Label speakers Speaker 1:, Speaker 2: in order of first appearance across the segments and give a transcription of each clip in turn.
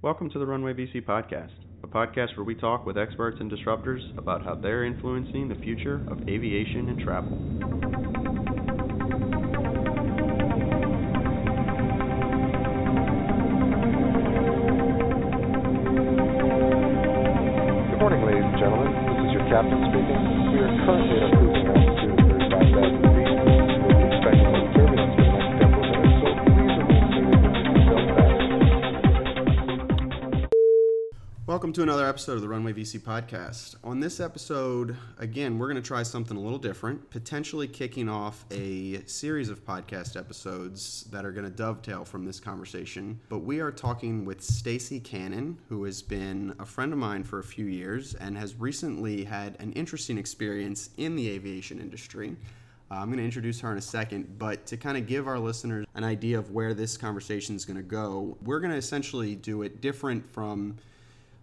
Speaker 1: Welcome to the Runway VC Podcast, a podcast where we talk with experts and disruptors about how they're influencing the future of aviation and travel. Welcome to another episode of the Runway VC Podcast. On this episode, again, we're going to try something a little different, potentially kicking off a series of podcast episodes that are going to dovetail from this conversation. But we are talking with Stacy Cannon, who has been a friend of mine for a few years and has recently had an interesting experience in the aviation industry. Uh, I'm going to introduce her in a second, but to kind of give our listeners an idea of where this conversation is going to go, we're going to essentially do it different from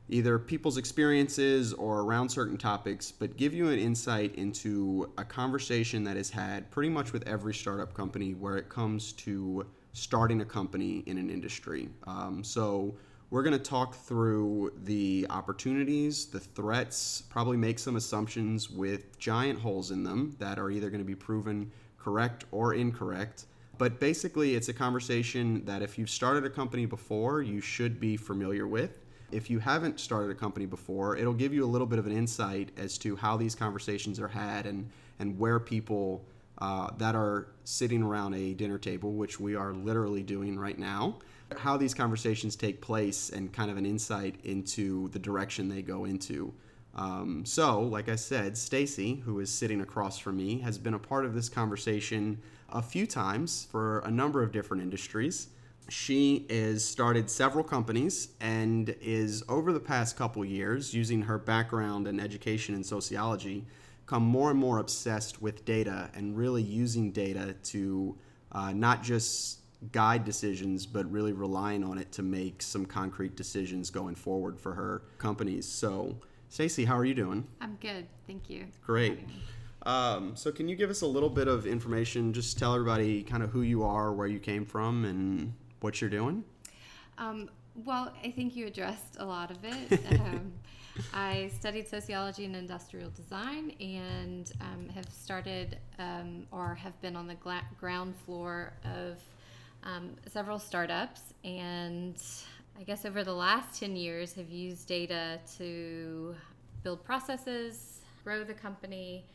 Speaker 1: either people's experiences or around certain topics, but give you an insight into a conversation that is had pretty much with every startup company where it comes to starting a company in an industry. Um, so, we're going to talk through the opportunities, the threats, probably make some assumptions with giant holes in them that are either going to be proven correct or incorrect. But basically, it's a conversation that if you've started a company before, you should be familiar with. If you haven't started a company before, it'll give you a little bit of an insight as to how these conversations are had and, and where people uh, that are sitting around a dinner table, which we are literally doing right now, how these conversations take place and kind of an insight into the direction they go into. Um, so, like I said, Stacy, who is sitting across from me, has been a part of this conversation a few times for a number of different industries she is started several companies and is over the past couple years using her background and education in sociology come more and more obsessed with data and really using data to uh, not just guide decisions but really relying on it to make some concrete decisions going forward for her companies. So stacy how are you doing?
Speaker 2: I'm good, thank you.
Speaker 1: Great. um, so can you give us a little bit of information? Just tell everybody kind of who you are where you came from and what you're doing
Speaker 2: Um, well, I think you addressed a lot of it. um, I studied sociology and industrial design and um, have started um, or have been on the gla- ground floor of um, several startups. And I guess over the last 10 years, have used data to build processes, grow the company,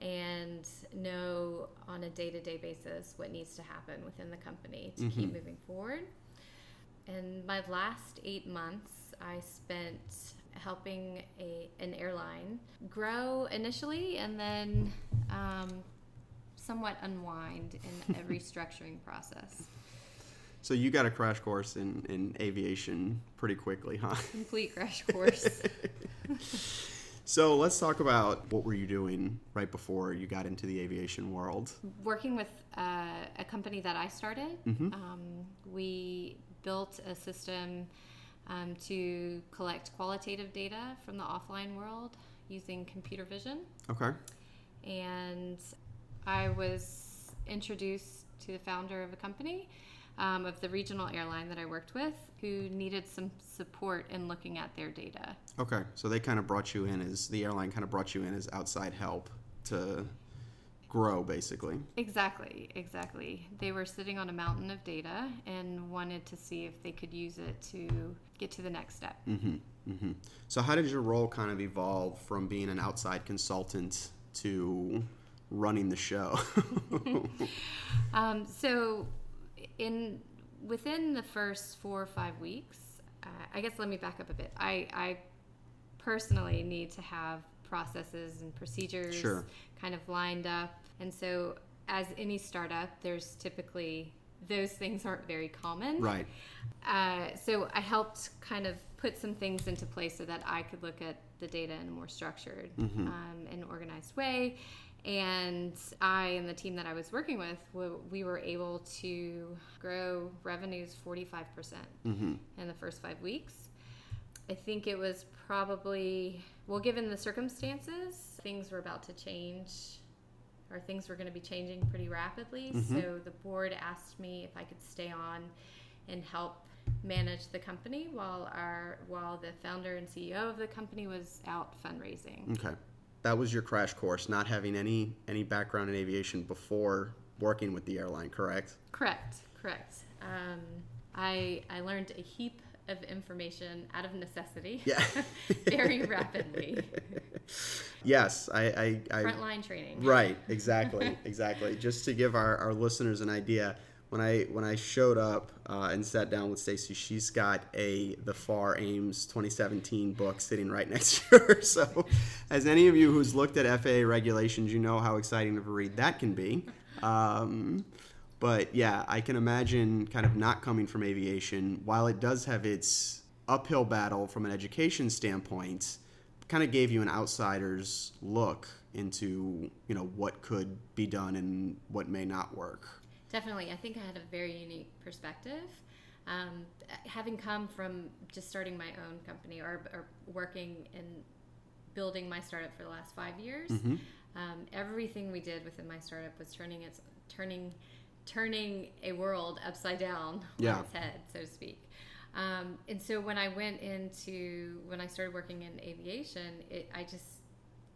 Speaker 2: and know on a day to day basis what needs to happen within the company to keep moving forward. In my last eight months, I spent helping a, an airline grow initially and then um, somewhat unwind in a restructuring process.
Speaker 1: So you got a crash course in, in aviation pretty quickly, huh?
Speaker 2: Complete crash course.
Speaker 1: so let's talk about what were you doing right before you got into the aviation world?
Speaker 2: Working with uh, a company that I started, um, we built a system um, to collect qualitative data from the offline world using computer vision.
Speaker 1: Okay.
Speaker 2: and I was introduced to the founder of a company um, of the regional airline that I worked with who needed some support in looking at their data.
Speaker 1: Okay. So they kind of brought you in as the airline kind of brought you in as outside help to grow basically.
Speaker 2: Exactly, exactly. They were sitting on a mountain of data and wanted to see if they could use it to get to the next step.
Speaker 1: hmm hmm So how did your role kind of evolve from being an outside consultant to running the show?
Speaker 2: Um, so, in within the first four or five weeks, uh, I guess let me back up a bit. I, I personally need to have processes and procedures
Speaker 1: Sure.
Speaker 2: kind of lined up, and so as any startup, there's typically those things aren't very common.
Speaker 1: right.
Speaker 2: Uh, so I helped kind of put some things into place so that I could look at the data in a more structured um, and organized way. And I and the team that I was working with, we were able to grow revenues 45%
Speaker 1: hmm
Speaker 2: in the first five weeks. I think it was probably, well, given the circumstances, things were about to change or things were going to be changing pretty rapidly.
Speaker 1: Mhm.
Speaker 2: So the board asked me if I could stay on and help manage the company while our while the founder and CEO of the company was out fundraising.
Speaker 1: Okay. That was your crash course, not having any any background in aviation before working with the airline, correct?
Speaker 2: Correct, correct. Um, I I learned a heap of information out of necessity.
Speaker 1: Yeah.
Speaker 2: very rapidly.
Speaker 1: Yes, I, I, I
Speaker 2: Frontline training.
Speaker 1: Right, exactly, exactly. Just to give our, our listeners an idea, when I when I showed up uh, and sat down with Stacy, she's got a the FAR AIM 2017 book sitting right next to her. So, as any of you who's looked at FAA regulations, you know how exciting of a read that can be. Um, but yeah, I can imagine kind of not coming from aviation, while it does have its uphill battle from an education standpoint, kind of gave you an outsider's look into you know what could be done and what may not work.
Speaker 2: Definitely, I think I had a very unique perspective. Um, having come from just starting my own company or, or working and building my startup for the last five years,
Speaker 1: Mm-hmm.
Speaker 2: um, everything we did within my startup was turning its turning turning a world upside down
Speaker 1: Yeah.
Speaker 2: on its head, so to speak. Um, and so when I went into when I started working in aviation, it, I just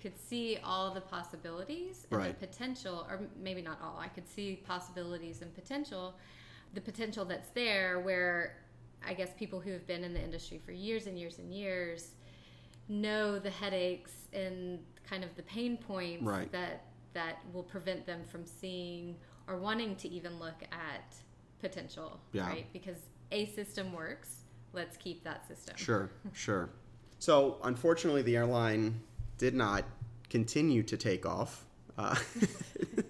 Speaker 2: could see all the possibilities and
Speaker 1: Right.
Speaker 2: the potential, or maybe not all. I could see possibilities and potential, the potential that's there. Where I guess people who have been in the industry for years and years and years know the headaches and kind of the pain points
Speaker 1: Right.
Speaker 2: that that will prevent them from seeing or wanting to even look at potential
Speaker 1: Yeah.
Speaker 2: right because a system works let's keep that system
Speaker 1: Sure, sure. So, unfortunately, the airline did not continue to take off. Uh,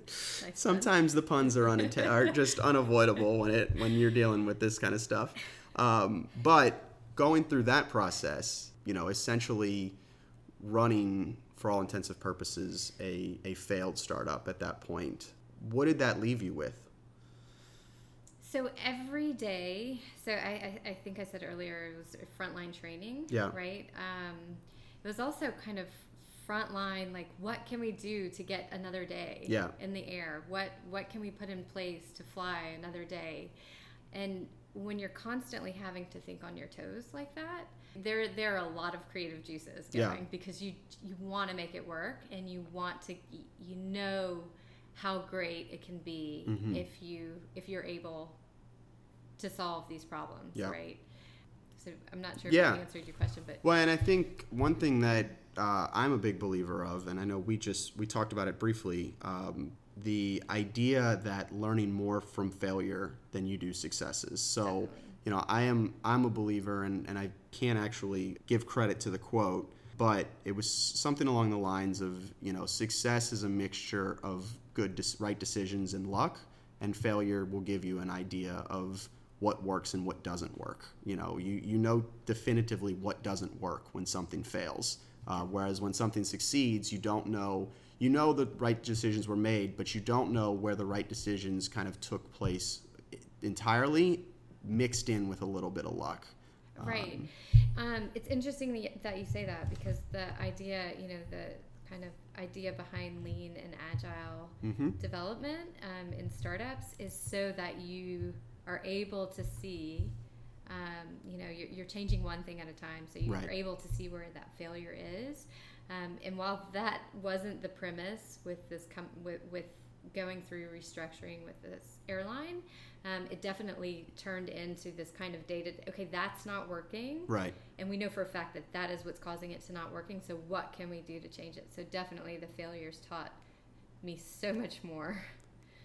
Speaker 1: sometimes the puns are, uninte- are just unavoidable when it when you're dealing with this kind of stuff. Um, but going through that process, you know, essentially running for all intensive purposes a, a failed startup at that point. What did that leave you with?
Speaker 2: So every day, so I, I, I think I said earlier it was frontline training.
Speaker 1: Yeah.
Speaker 2: Right. Um, it was also kind of frontline, like what can we do to get another day
Speaker 1: Yeah.
Speaker 2: in the air? What what can we put in place to fly another day? And when you're constantly having to think on your toes like that, there there are a lot of creative juices
Speaker 1: Yeah.
Speaker 2: because you you want to make it work and you want to you know how great it can be
Speaker 1: Mhm.
Speaker 2: if you if you're able to solve these problems,
Speaker 1: Yeah.
Speaker 2: right? So I'm not sure
Speaker 1: Yeah.
Speaker 2: if I answered your question, but
Speaker 1: Well, and I think one thing that uh, I'm a big believer of, and I know we just we talked about it briefly, um, the idea that learning more from failure than you do successes. So,
Speaker 2: Definitely.
Speaker 1: you know, I am I'm a believer, and, and I can't actually give credit to the quote, but it was something along the lines of, you know, success is a mixture of good, right decisions and luck, and failure will give you an idea of what works and what doesn't work. You know, you, you know definitively what doesn't work when something fails. Uh, whereas when something succeeds, you don't know. You know the right decisions were made, but you don't know where the right decisions kind of took place entirely, mixed in with a little bit of luck.
Speaker 2: Right. Um, it's interesting that you say that because the idea, you know, the kind of idea behind lean and agile
Speaker 1: hmm
Speaker 2: development um, in startups is so that you are able to see, um, you know, you're, you're changing one thing at a time, so you're
Speaker 1: Right.
Speaker 2: able to see where that failure is. Um, and while that wasn't the premise with this com- with, with going through restructuring with this airline, um, it definitely turned into this kind of data. Okay, that's not working
Speaker 1: Right.
Speaker 2: and we know for a fact that that is what's causing it to not working so what can we do to change it so definitely the failures taught me so much more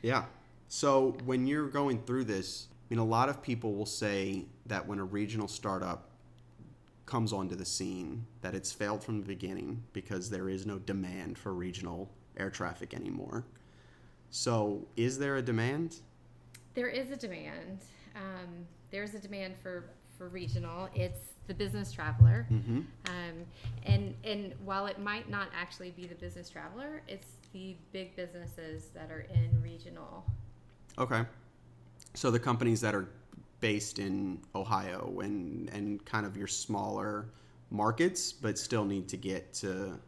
Speaker 1: Yeah. So when you're going through this, mean, a lot of people will say that when a regional startup comes onto the scene, that it's failed from the beginning because there is no demand for regional air traffic anymore. So, is there a demand?
Speaker 2: there is a demand um, there's a demand for for regional it's the business traveler
Speaker 1: Mm-hmm.
Speaker 2: um, and and while it might not actually be the business traveler it's the big businesses that are in regional
Speaker 1: Okay. So the companies that are based in Ohio and and kind of your smaller markets, but still need to get to.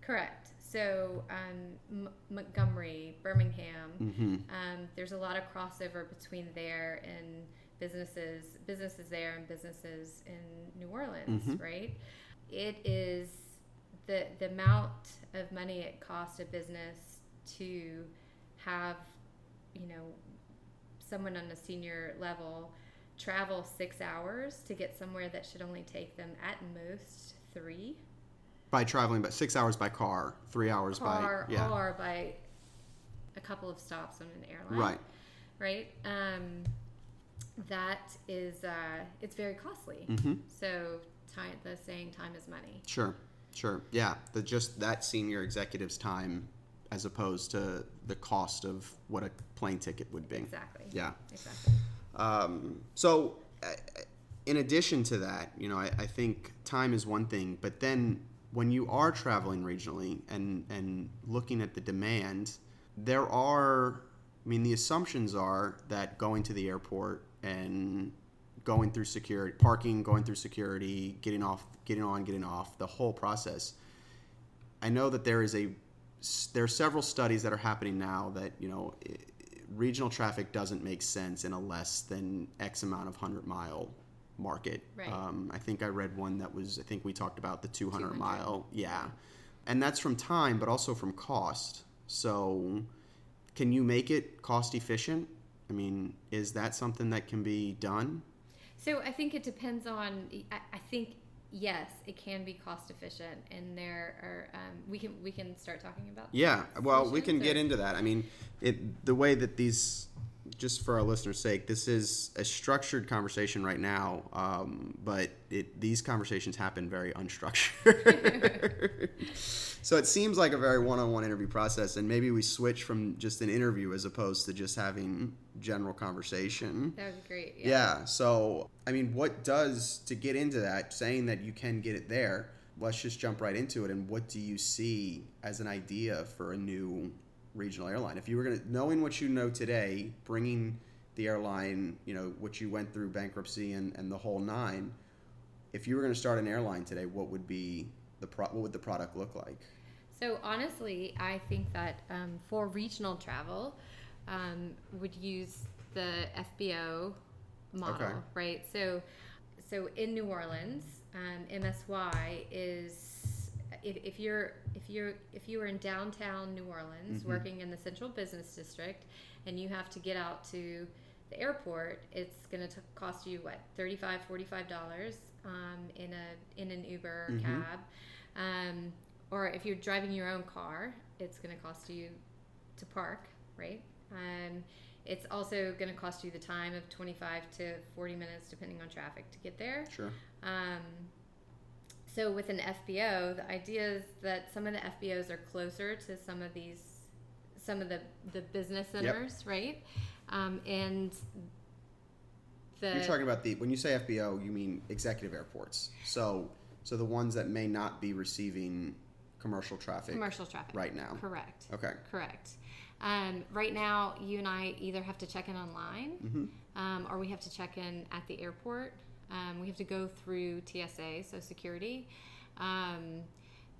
Speaker 2: correct so um, M- montgomery birmingham
Speaker 1: hmm
Speaker 2: Um, there's a lot of crossover between there and businesses businesses there and businesses in New Orleans, right? It is the the amount of money it costs a business to have, you know, someone on a senior level travel six hours to get somewhere that should only take them at most three.
Speaker 1: By traveling, but six hours by car, three hours
Speaker 2: car
Speaker 1: by yeah,
Speaker 2: or by a couple of stops on an airline.
Speaker 1: Right.
Speaker 2: right? Um, that is uh, it's very costly.
Speaker 1: Mm-hmm.
Speaker 2: so time the saying time is money.
Speaker 1: Sure, sure. Yeah, the just that senior executive's time as opposed to the cost of what a plane ticket would be.
Speaker 2: exactly
Speaker 1: Yeah.
Speaker 2: exactly
Speaker 1: Um, so, uh, in addition to that, you know, I, I think time is one thing, but then when you are traveling regionally and and looking at the demand, there are. I mean, the assumptions are that going to the airport and going through security, parking, going through security, getting off, getting on, getting off, the whole process. I know that there is a there are several studies that are happening now that you know regional traffic doesn't make sense in a less than X amount of hundred mile market.
Speaker 2: Right.
Speaker 1: Um, I think I read one that was I think we talked about the 200,
Speaker 2: 200.
Speaker 1: mile. Yeah, and that's from time, but also from cost. So, can you make it cost efficient? I mean, is that something that can be done?
Speaker 2: So I think it depends on. I, I think yes, it can be cost efficient, and there are um, we can we can start talking about.
Speaker 1: Yeah, well, we can
Speaker 2: solutions,
Speaker 1: get into that. I mean, it the way that these, just for our listeners' sake, this is a structured conversation right now, um, but it these conversations happen very unstructured. so it seems like a very one-on-one interview process, and maybe we switch from just an interview as opposed to just having general conversation.
Speaker 2: That would be great.
Speaker 1: Yeah. So, I mean, what does to get into that, saying that you can get it there? Let's just jump right into it. And what do you see as an idea for a new regional airline? If you were going to, knowing what you know today, bringing the airline, you know, what you went through bankruptcy and, and the whole nine, if you were going to start an airline today, what would be the pro- what would the product look like?
Speaker 2: So honestly, I think that um, for regional travel, um, would use the FBO model,
Speaker 1: Okay.
Speaker 2: right? So, so in New Orleans, um, MSY is if, if you're if you're if you are in downtown New Orleans,
Speaker 1: Mhm.
Speaker 2: working in the Central Business District, and you have to get out to the airport, it's going to cost you what 35 45 dollars um, in a in an Uber or
Speaker 1: Mhm.
Speaker 2: cab. Um, or if you're driving your own car, it's going to cost you to park, right? Um, it's also going to cost you the time of 25 to 40 minutes, depending on traffic, to get there.
Speaker 1: Sure.
Speaker 2: Um, so with an FBO, the idea is that some of the FBOs are closer to some of these, some of the the business centers, right? Um, and the
Speaker 1: You're talking about the when you say FBO, you mean executive airports. So so the ones that may not be receiving commercial traffic
Speaker 2: commercial traffic
Speaker 1: right now.
Speaker 2: Correct.
Speaker 1: Okay.
Speaker 2: Correct. Um, right now, you and I either have to check in online,
Speaker 1: Mm-hmm.
Speaker 2: um, or we have to check in at the airport. Um, we have to go through TSA, so security. Um,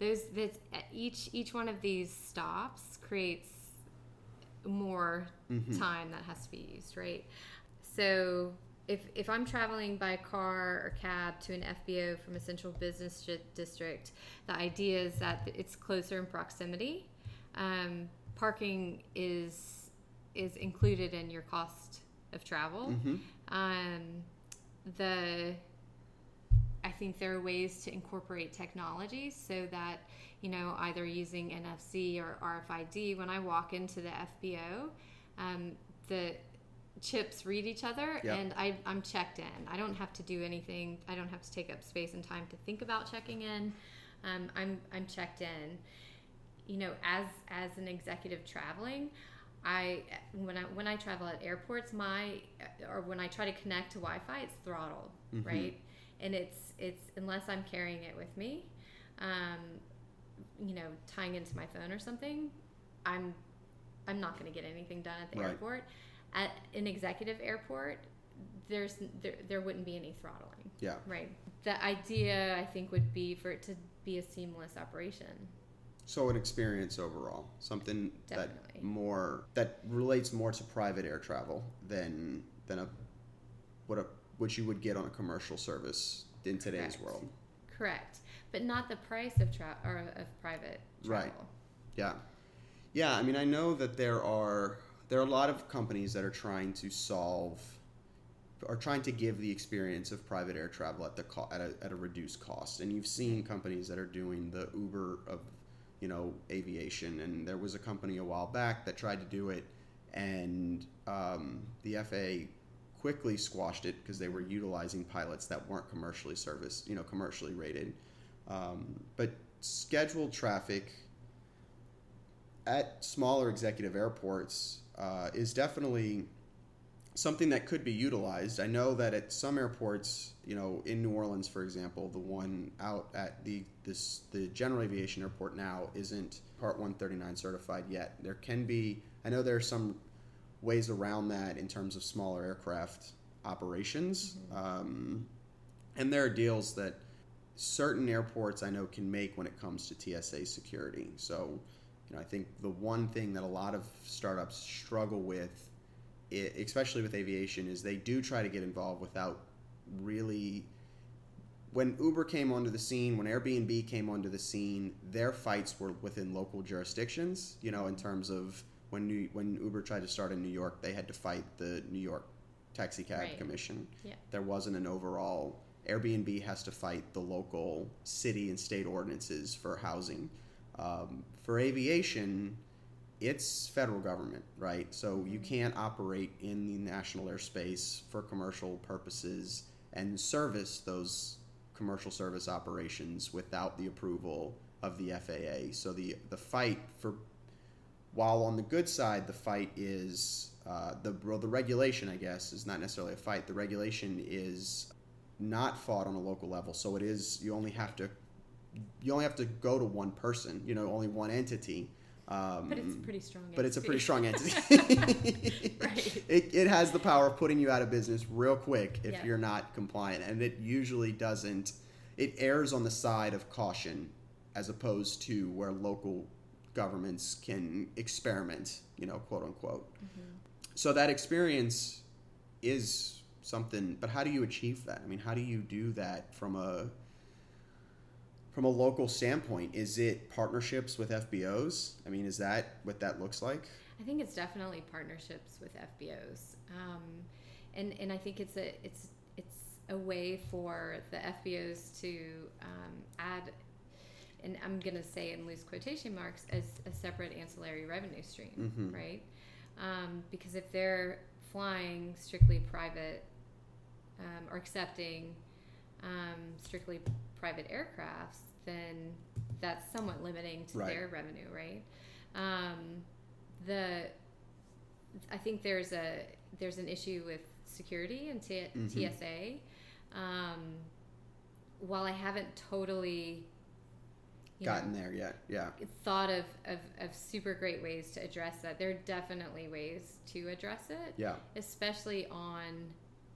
Speaker 2: those that's each each one of these stops creates more
Speaker 1: Mhm.
Speaker 2: time that has to be used, right? So if if I'm traveling by car or cab to an FBO from a central business district, the idea is that it's closer in proximity. Um, parking is is included in your cost of travel.
Speaker 1: Mm-hmm.
Speaker 2: Um, the I think there are ways to incorporate technology so that you know either using NFC or RFID. When I walk into the FBO, um, the chips read each other,
Speaker 1: Yep.
Speaker 2: and I, I'm checked in. I don't have to do anything. I don't have to take up space and time to think about checking in. Um, I'm I'm checked in. You know, as as an executive traveling, I when I when I travel at airports, my or when I try to connect to Wi-Fi, it's throttled,
Speaker 1: Mhm.
Speaker 2: right? And it's it's unless I'm carrying it with me, um, you know, tying into my phone or something, I'm I'm not going to get anything done at the
Speaker 1: Right.
Speaker 2: airport. At an executive airport, there's there, there wouldn't be any throttling,
Speaker 1: Yeah.
Speaker 2: right? The idea I think would be for it to be a seamless operation.
Speaker 1: So an experience overall, something
Speaker 2: Definitely.
Speaker 1: that more that relates more to private air travel than than a what a what you would get on a commercial service in today's
Speaker 2: Correct.
Speaker 1: world.
Speaker 2: Correct, but not the price of tra- or of private travel.
Speaker 1: Right. Yeah, yeah. I mean, I know that there are there are a lot of companies that are trying to solve are trying to give the experience of private air travel at the co- at a, at a reduced cost. And you've seen companies that are doing the Uber of you know aviation. And there was a company a while back that tried to do it, and um, the FAA quickly squashed it because they were utilizing pilots that weren't commercially serviced, you know, commercially rated. Um, but scheduled traffic at smaller executive airports uh, is definitely something that could be utilized. I know that at some airports, you know, in New Orleans, for example, the one out at the this the general aviation airport now isn't Part 139 certified yet. There can be. I know there are some ways around that in terms of smaller aircraft operations, um, and there are deals that certain airports I know can make when it comes to TSA security. So, you know, I think the one thing that a lot of startups struggle with, i especially with aviation, is they do try to get involved without really. When Uber came onto the scene, when Airbnb came onto the scene, their fights were within local jurisdictions. You know, in terms of when New, when Uber tried to start in New York, they had to fight the New York Taxi Cab
Speaker 2: Right.
Speaker 1: Commission.
Speaker 2: Yeah.
Speaker 1: There wasn't an overall. Airbnb has to fight the local city and state ordinances for housing. Um, for aviation, it's federal government, right? So you can't operate in the national airspace for commercial purposes and service those commercial service operations without the approval of the FAA. So the the fight for while on the good side, the fight is uh, the well, the regulation. I guess is not necessarily a fight. The regulation is not fought on a local level. So it is you only have to you only have to go to one person. You know, only one entity. Um,
Speaker 2: But it's a pretty strong.
Speaker 1: but it's a pretty
Speaker 2: entity.
Speaker 1: strong entity.
Speaker 2: Right.
Speaker 1: It, it has the power of putting you out of business real quick if
Speaker 2: Yeah.
Speaker 1: you're not compliant, and it usually doesn't. It errs on the side of caution as opposed to where local governments can experiment, you know, quote unquote. So that experience is something, but how do you achieve that? I mean, how do you do that from a from a local standpoint? Is it partnerships with FBOs? I mean, is that what that looks like?
Speaker 2: I think it's definitely partnerships with FBOs, um, and and I think it's a it's it's a way for the FBOs to um, add, and I'm gonna say in loose quotation marks as a separate ancillary revenue stream,
Speaker 1: Mhm.
Speaker 2: right? Um, because if they're flying strictly private um, or accepting um, strictly private aircrafts, then that's somewhat limiting to
Speaker 1: Right.
Speaker 2: their revenue, right? Um, the I think there's a there's an issue with security and T-
Speaker 1: Mhm.
Speaker 2: TSA. Um, while I haven't totally
Speaker 1: Gotten
Speaker 2: know,
Speaker 1: there yet? Yeah.
Speaker 2: thought of, of, of super great ways to address that, there are definitely ways to address it
Speaker 1: Yeah.
Speaker 2: especially on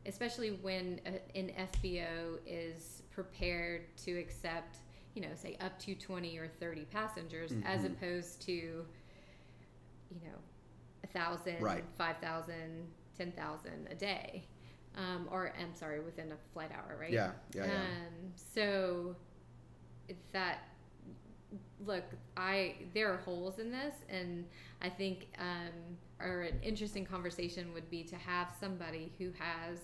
Speaker 2: especially when a, an FBO is prepared to accept you know say up to 20 or 30 passengers as
Speaker 1: Mhm.
Speaker 2: opposed to you know a thousand
Speaker 1: Right.
Speaker 2: five thousand ten thousand a day um, or I'm sorry within a flight hour right
Speaker 1: Yeah. Yeah. Yeah.
Speaker 2: um, so it's that look, I there are holes in this, and I think um, or an interesting conversation would be to have somebody who has,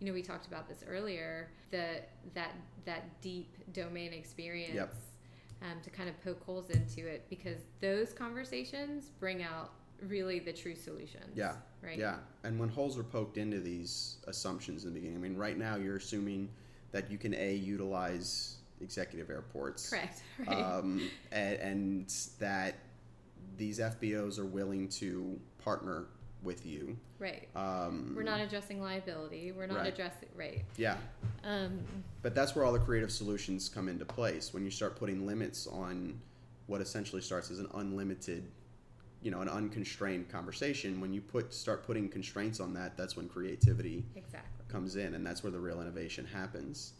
Speaker 2: you know, we talked about this earlier, the that that deep domain experience.
Speaker 1: Yep.
Speaker 2: Um, to kind of poke holes into it because those conversations bring out really the true solutions.
Speaker 1: Yeah.
Speaker 2: Right.
Speaker 1: Yeah, and when holes are poked into these assumptions in the beginning, I mean, right now you're assuming that you can a utilize executive airports,
Speaker 2: Correct. Right.
Speaker 1: um, and, and that these FBOs are willing to partner with you.
Speaker 2: right.
Speaker 1: Um,
Speaker 2: We're not addressing liability. We're not
Speaker 1: Right.
Speaker 2: addressing right.
Speaker 1: Yeah,
Speaker 2: Um,
Speaker 1: but that's where all the creative solutions come into place when you start putting limits on what essentially starts as an unlimited you know an unconstrained conversation when you put start putting constraints on that that's when creativity
Speaker 2: exactly.
Speaker 1: comes in and that's where the real innovation happens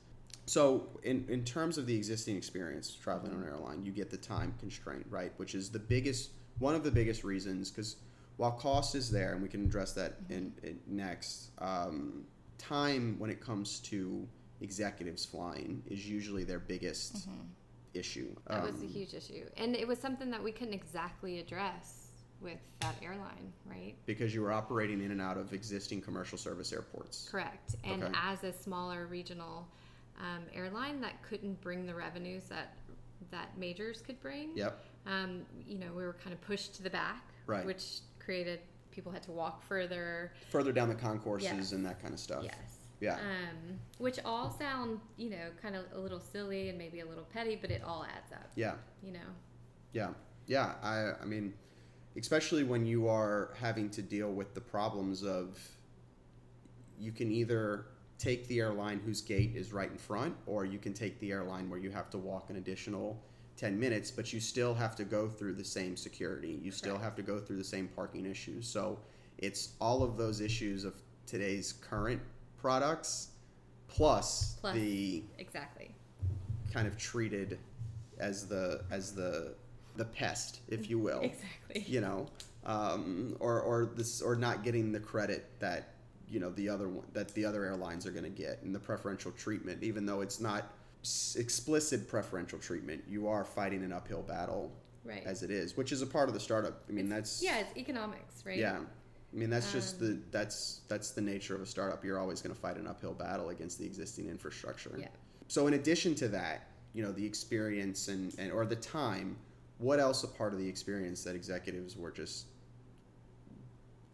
Speaker 1: so in, in terms of the existing experience traveling on an airline you get the time constraint right which is the biggest one of the biggest reasons because while cost is there and we can address that in, in next um, time when it comes to executives flying is usually their biggest issue.
Speaker 2: That was a
Speaker 1: Um,
Speaker 2: huge issue, and it was something that we couldn't exactly address with that airline, right?
Speaker 1: because you were operating in and out of existing commercial service airports.
Speaker 2: Correct. And
Speaker 1: Okay.
Speaker 2: as a smaller regional um, airline that couldn't bring the revenues that that majors could bring,
Speaker 1: Yep.
Speaker 2: um, you know, we were kind of pushed to the back,
Speaker 1: Right.
Speaker 2: which created people had to walk further.
Speaker 1: Further down the concourses and that kind of stuff.
Speaker 2: Yes.
Speaker 1: Yeah.
Speaker 2: Um, which all sound, you know, kind of a little silly and maybe a little petty, but it all adds up.
Speaker 1: Yeah.
Speaker 2: You know.
Speaker 1: Yeah, yeah. I, I mean, especially when you are having to deal with the problems of you can either take the airline whose gate is right in front, or you can take the airline where you have to walk an additional 10 minutes, but you still have to go through the same security. You still have to go through the same parking issues. So it's all of those issues of today's current products plus,
Speaker 2: Plus.
Speaker 1: the
Speaker 2: Exactly.
Speaker 1: kind of treated as the as the the pest, if you will.
Speaker 2: Exactly.
Speaker 1: You know, um, or or this or not getting the credit that you know the other one that the other airlines are going to get and the preferential treatment, even though it's not explicit preferential treatment. You are fighting an uphill battle
Speaker 2: Right.
Speaker 1: as it is, which is a part of the startup. I mean,
Speaker 2: It's-
Speaker 1: that's
Speaker 2: yeah, it's economics, right?
Speaker 1: yeah. I mean, that's just the
Speaker 2: Um,
Speaker 1: that's that's the nature of a startup. You're always going to fight an uphill battle against the existing infrastructure.
Speaker 2: Yeah.
Speaker 1: So, in addition to that, you know, the experience and, and or the time, what else a part of the experience that executives were just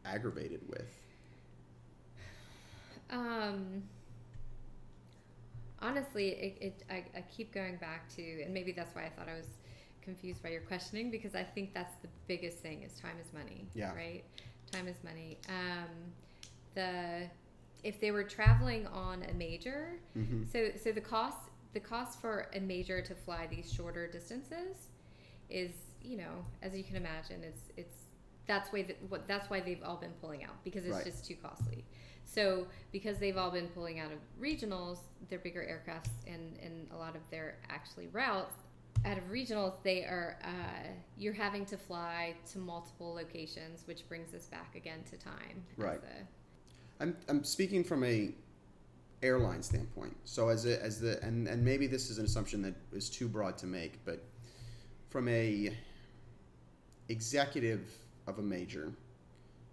Speaker 1: aggravated with?
Speaker 2: Um, honestly, it, it I, I keep going back to, and maybe that's why I thought I was confused by your questioning because I think that's the biggest thing is time is money.
Speaker 1: Yeah.
Speaker 2: Right. Time is money. Um, the if they were traveling on a major,
Speaker 1: Mm-hmm.
Speaker 2: so so the cost the cost for a major to fly these shorter distances is you know as you can imagine it's it's that's why the, what that's why they've all been pulling out because it's
Speaker 1: Right.
Speaker 2: just too costly. So because they've all been pulling out of regionals, their bigger aircrafts and and a lot of their actually routes out of regionals, they are uh, you're having to fly to multiple locations, which brings us back again to time.
Speaker 1: Right.
Speaker 2: a-
Speaker 1: I'm, I'm speaking from a airline standpoint. So as a, as the and, and maybe this is an assumption that is too broad to make, but from a executive of a major,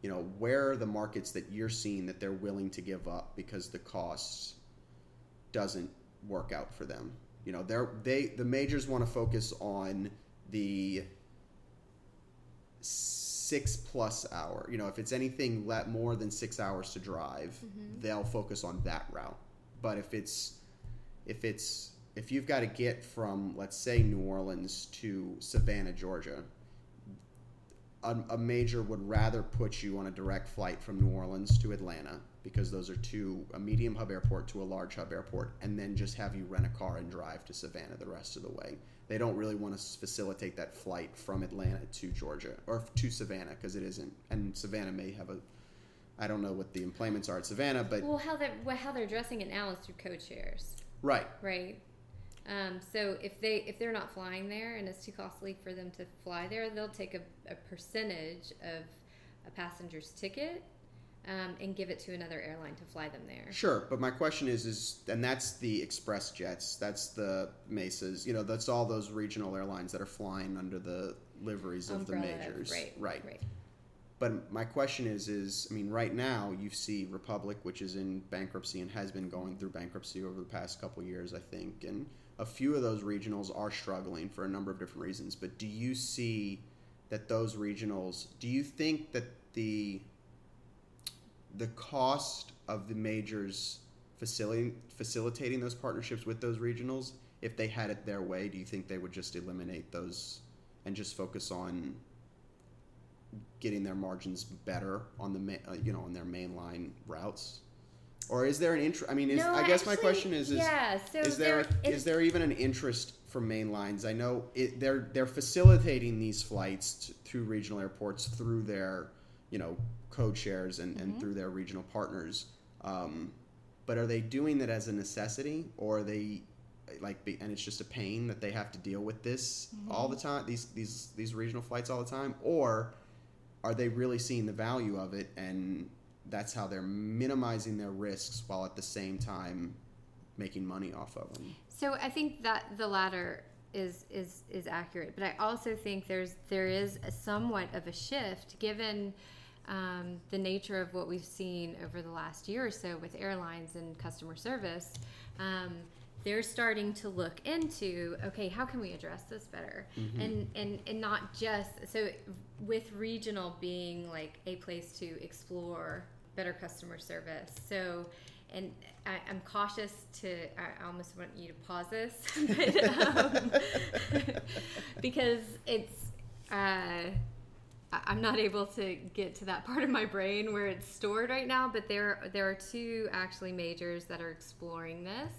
Speaker 1: you know, where are the markets that you're seeing that they're willing to give up because the costs doesn't work out for them? You know, they're they the majors want to focus on the six plus hour. You know, if it's anything let more than six hours to drive, mm-hmm. they'll focus on that route. But if it's if it's if you've got to get from let's say New Orleans to Savannah, Georgia, a, a major would rather put you on a direct flight from New Orleans to Atlanta because those are two a medium hub airport to a large hub airport, and then just have you rent a car and drive to Savannah the rest of the way. They don't really want to facilitate that flight from Atlanta to Georgia or to Savannah because it isn't. And Savannah may have a I don't know what the enplanements are at Savannah, but
Speaker 2: Well, how they're well, how they're addressing it now is through code shares
Speaker 1: right,
Speaker 2: right? Um, so if they if they're not flying there and it's too costly for them to fly there, they'll take a, a percentage of a passenger's ticket um, and give it to another airline to fly them there.
Speaker 1: Sure, but my question is, is and that's the ExpressJets, that's the Mesas, you know, that's all those regional airlines that are flying under the liveries of the majors,
Speaker 2: right?
Speaker 1: right?
Speaker 2: Right.
Speaker 1: But my question is, is I mean, right now you see Republic, which is in bankruptcy and has been going through bankruptcy over the past couple years, I think, and a few of those regionals are struggling for a number of different reasons. But do you see that those regionals? Do you think that the the cost of the majors facilitating facilitating those partnerships with those regionals, if they had it their way, do you think they would just eliminate those and just focus on getting their margins better on the uh, you know on their mainline routes? Or is there an interest? I mean, is,
Speaker 2: No,
Speaker 1: I guess my question is: is,
Speaker 2: yeah. So
Speaker 1: is there
Speaker 2: there-
Speaker 1: is there even an interest for main lines? I know it, they're they're facilitating these flights t- through regional airports through their you know code shares and,
Speaker 2: Mm-hmm.
Speaker 1: and through their regional partners. Um, but are they doing that as a necessity, or are they like, be, and it's just a pain that they have to deal with this all
Speaker 2: Mm-hmm.
Speaker 1: the time? These these these regional flights all the time, or are they really seeing the value of it and that's how they're minimizing their risks while at the same time making money off of them.
Speaker 2: So I think that the latter is is is accurate, but I also think there's there is a somewhat of a shift given um, the nature of what we've seen over the last year or so with airlines and customer service. Um, they're starting to look into okay how can we address this better and, and and not just so with regional being like a place to explore better customer service so and I, I'm cautious to. I almost want you to pause this, but, um, because it's. Uh, I'm not able to get to that part of my brain where it's stored right now, but there there are two actually majors that are exploring this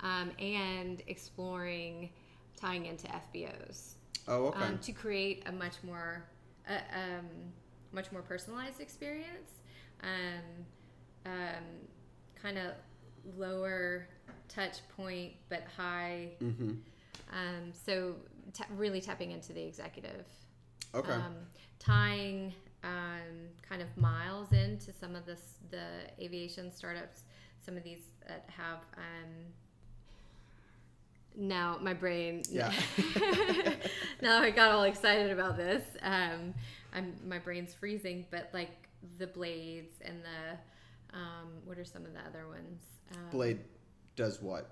Speaker 2: um, and exploring tying into FBOs
Speaker 1: Oh, okay.
Speaker 2: um, to create a much more uh, um, much more personalized experience. Um, um, kind of lower touch point but high.
Speaker 1: mm-hmm.
Speaker 2: Um, so ta really tapping into the executive.
Speaker 1: Okay.
Speaker 2: Um, tying um, kind of miles into some of this, the aviation startups, some of these that have. Um, now my brain.
Speaker 1: Yeah.
Speaker 2: now I got all excited about this. Um, I'm my brain's freezing, but like the blades and the um, what are some of the other ones? Um,
Speaker 1: Blade does what?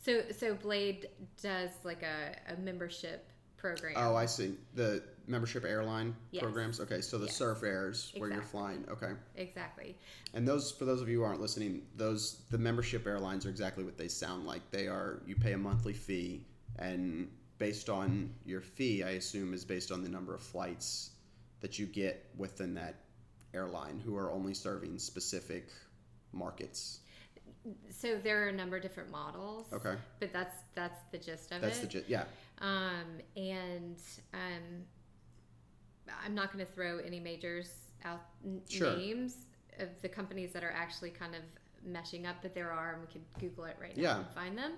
Speaker 2: So so Blade does like a, a membership program.
Speaker 1: Oh, I see. The membership airline
Speaker 2: Yes.
Speaker 1: programs. Okay, so the
Speaker 2: Yes.
Speaker 1: Surf Airs where you're flying. Okay.
Speaker 2: Exactly.
Speaker 1: And those, for those of you who aren't listening, those the membership airlines are exactly what they sound like. They are you pay a monthly fee, and based on your fee, I assume is based on the number of flights that you get within that airline, who are only serving specific markets.
Speaker 2: So there are a number of different models.
Speaker 1: Okay,
Speaker 2: But that's that's the gist of
Speaker 1: that's
Speaker 2: it.
Speaker 1: That's the gist. yeah.
Speaker 2: Um, and um, I'm not going to throw any majors out n-
Speaker 1: Sure.
Speaker 2: names of the companies that are actually kind of meshing up, but there are, and we could Google it right now
Speaker 1: Yeah.
Speaker 2: and find them.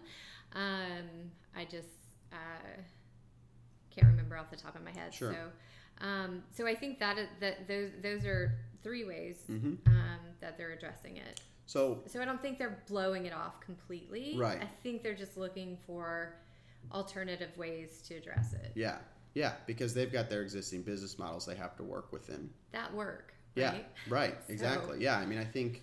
Speaker 2: Um, I just uh, can't remember off the top of my head.
Speaker 1: Sure.
Speaker 2: So, um, so I think that that those those are three ways
Speaker 1: hmm
Speaker 2: um, that they're addressing it.
Speaker 1: So
Speaker 2: So I don't think they're blowing it off completely.
Speaker 1: Right.
Speaker 2: I think they're just looking for alternative ways to address it.
Speaker 1: yeah, yeah, because they've got their existing business models they have to work within.
Speaker 2: That work.
Speaker 1: Yeah,
Speaker 2: Right?
Speaker 1: right,
Speaker 2: So-
Speaker 1: exactly. Yeah, I mean, I think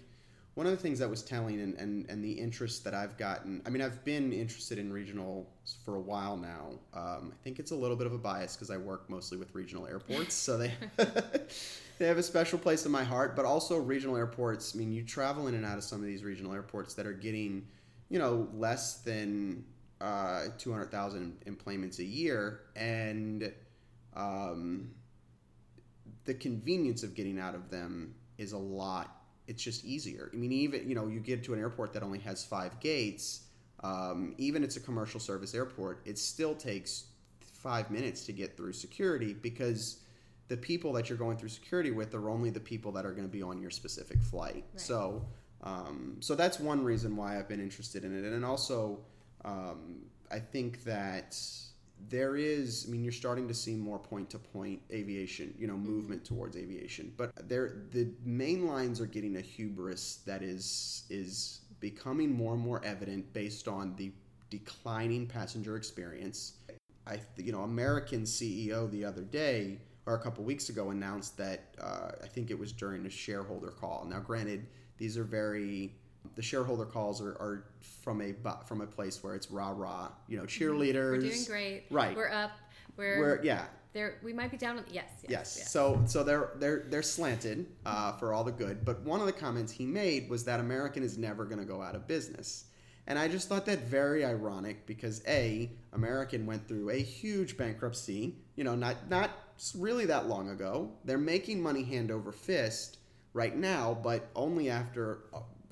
Speaker 1: one of the things that was telling and, and, and the interest that I've gotten, I mean, I've been interested in regional for a while now. Um, I think it's a little bit of a bias because I work mostly with regional airports, so they they have a special place in my heart. But also regional airports. I mean, you travel in and out of some of these regional airports that are getting, you know, less than uh, two hundred thousand enplanements a year, and um, the convenience of getting out of them is a lot. It's just easier. I mean, even you know, you get to an airport that only has five gates. Um, even it's a commercial service airport, it still takes five minutes to get through security because the people that you're going through security with are only the people that are going to be on your specific flight.
Speaker 2: Right.
Speaker 1: So, um, so that's one reason why I've been interested in it, and also um, I think that there is. I mean, you're starting to see more point-to-point aviation, you know, movement towards aviation, but there the main lines are getting a hubris that is is becoming more and more evident based on the declining passenger experience. I, you know, American CEO the other day or a couple weeks ago announced that uh, I think it was during a shareholder call. Now, granted, these are very the shareholder calls are, are from a from a place where it's rah rah, you know, cheerleaders.
Speaker 2: We're doing great.
Speaker 1: Right.
Speaker 2: We're up. We're,
Speaker 1: Where yeah,
Speaker 2: there. We might be down. Yes. Yes.
Speaker 1: Yes. So so they're they're they're slanted uh, for all the good. But one of the comments he made was that American is never going to go out of business. And I just thought that very ironic because a American went through a huge bankruptcy. You know, not not really that long ago. They're making money hand over fist right now, but only after.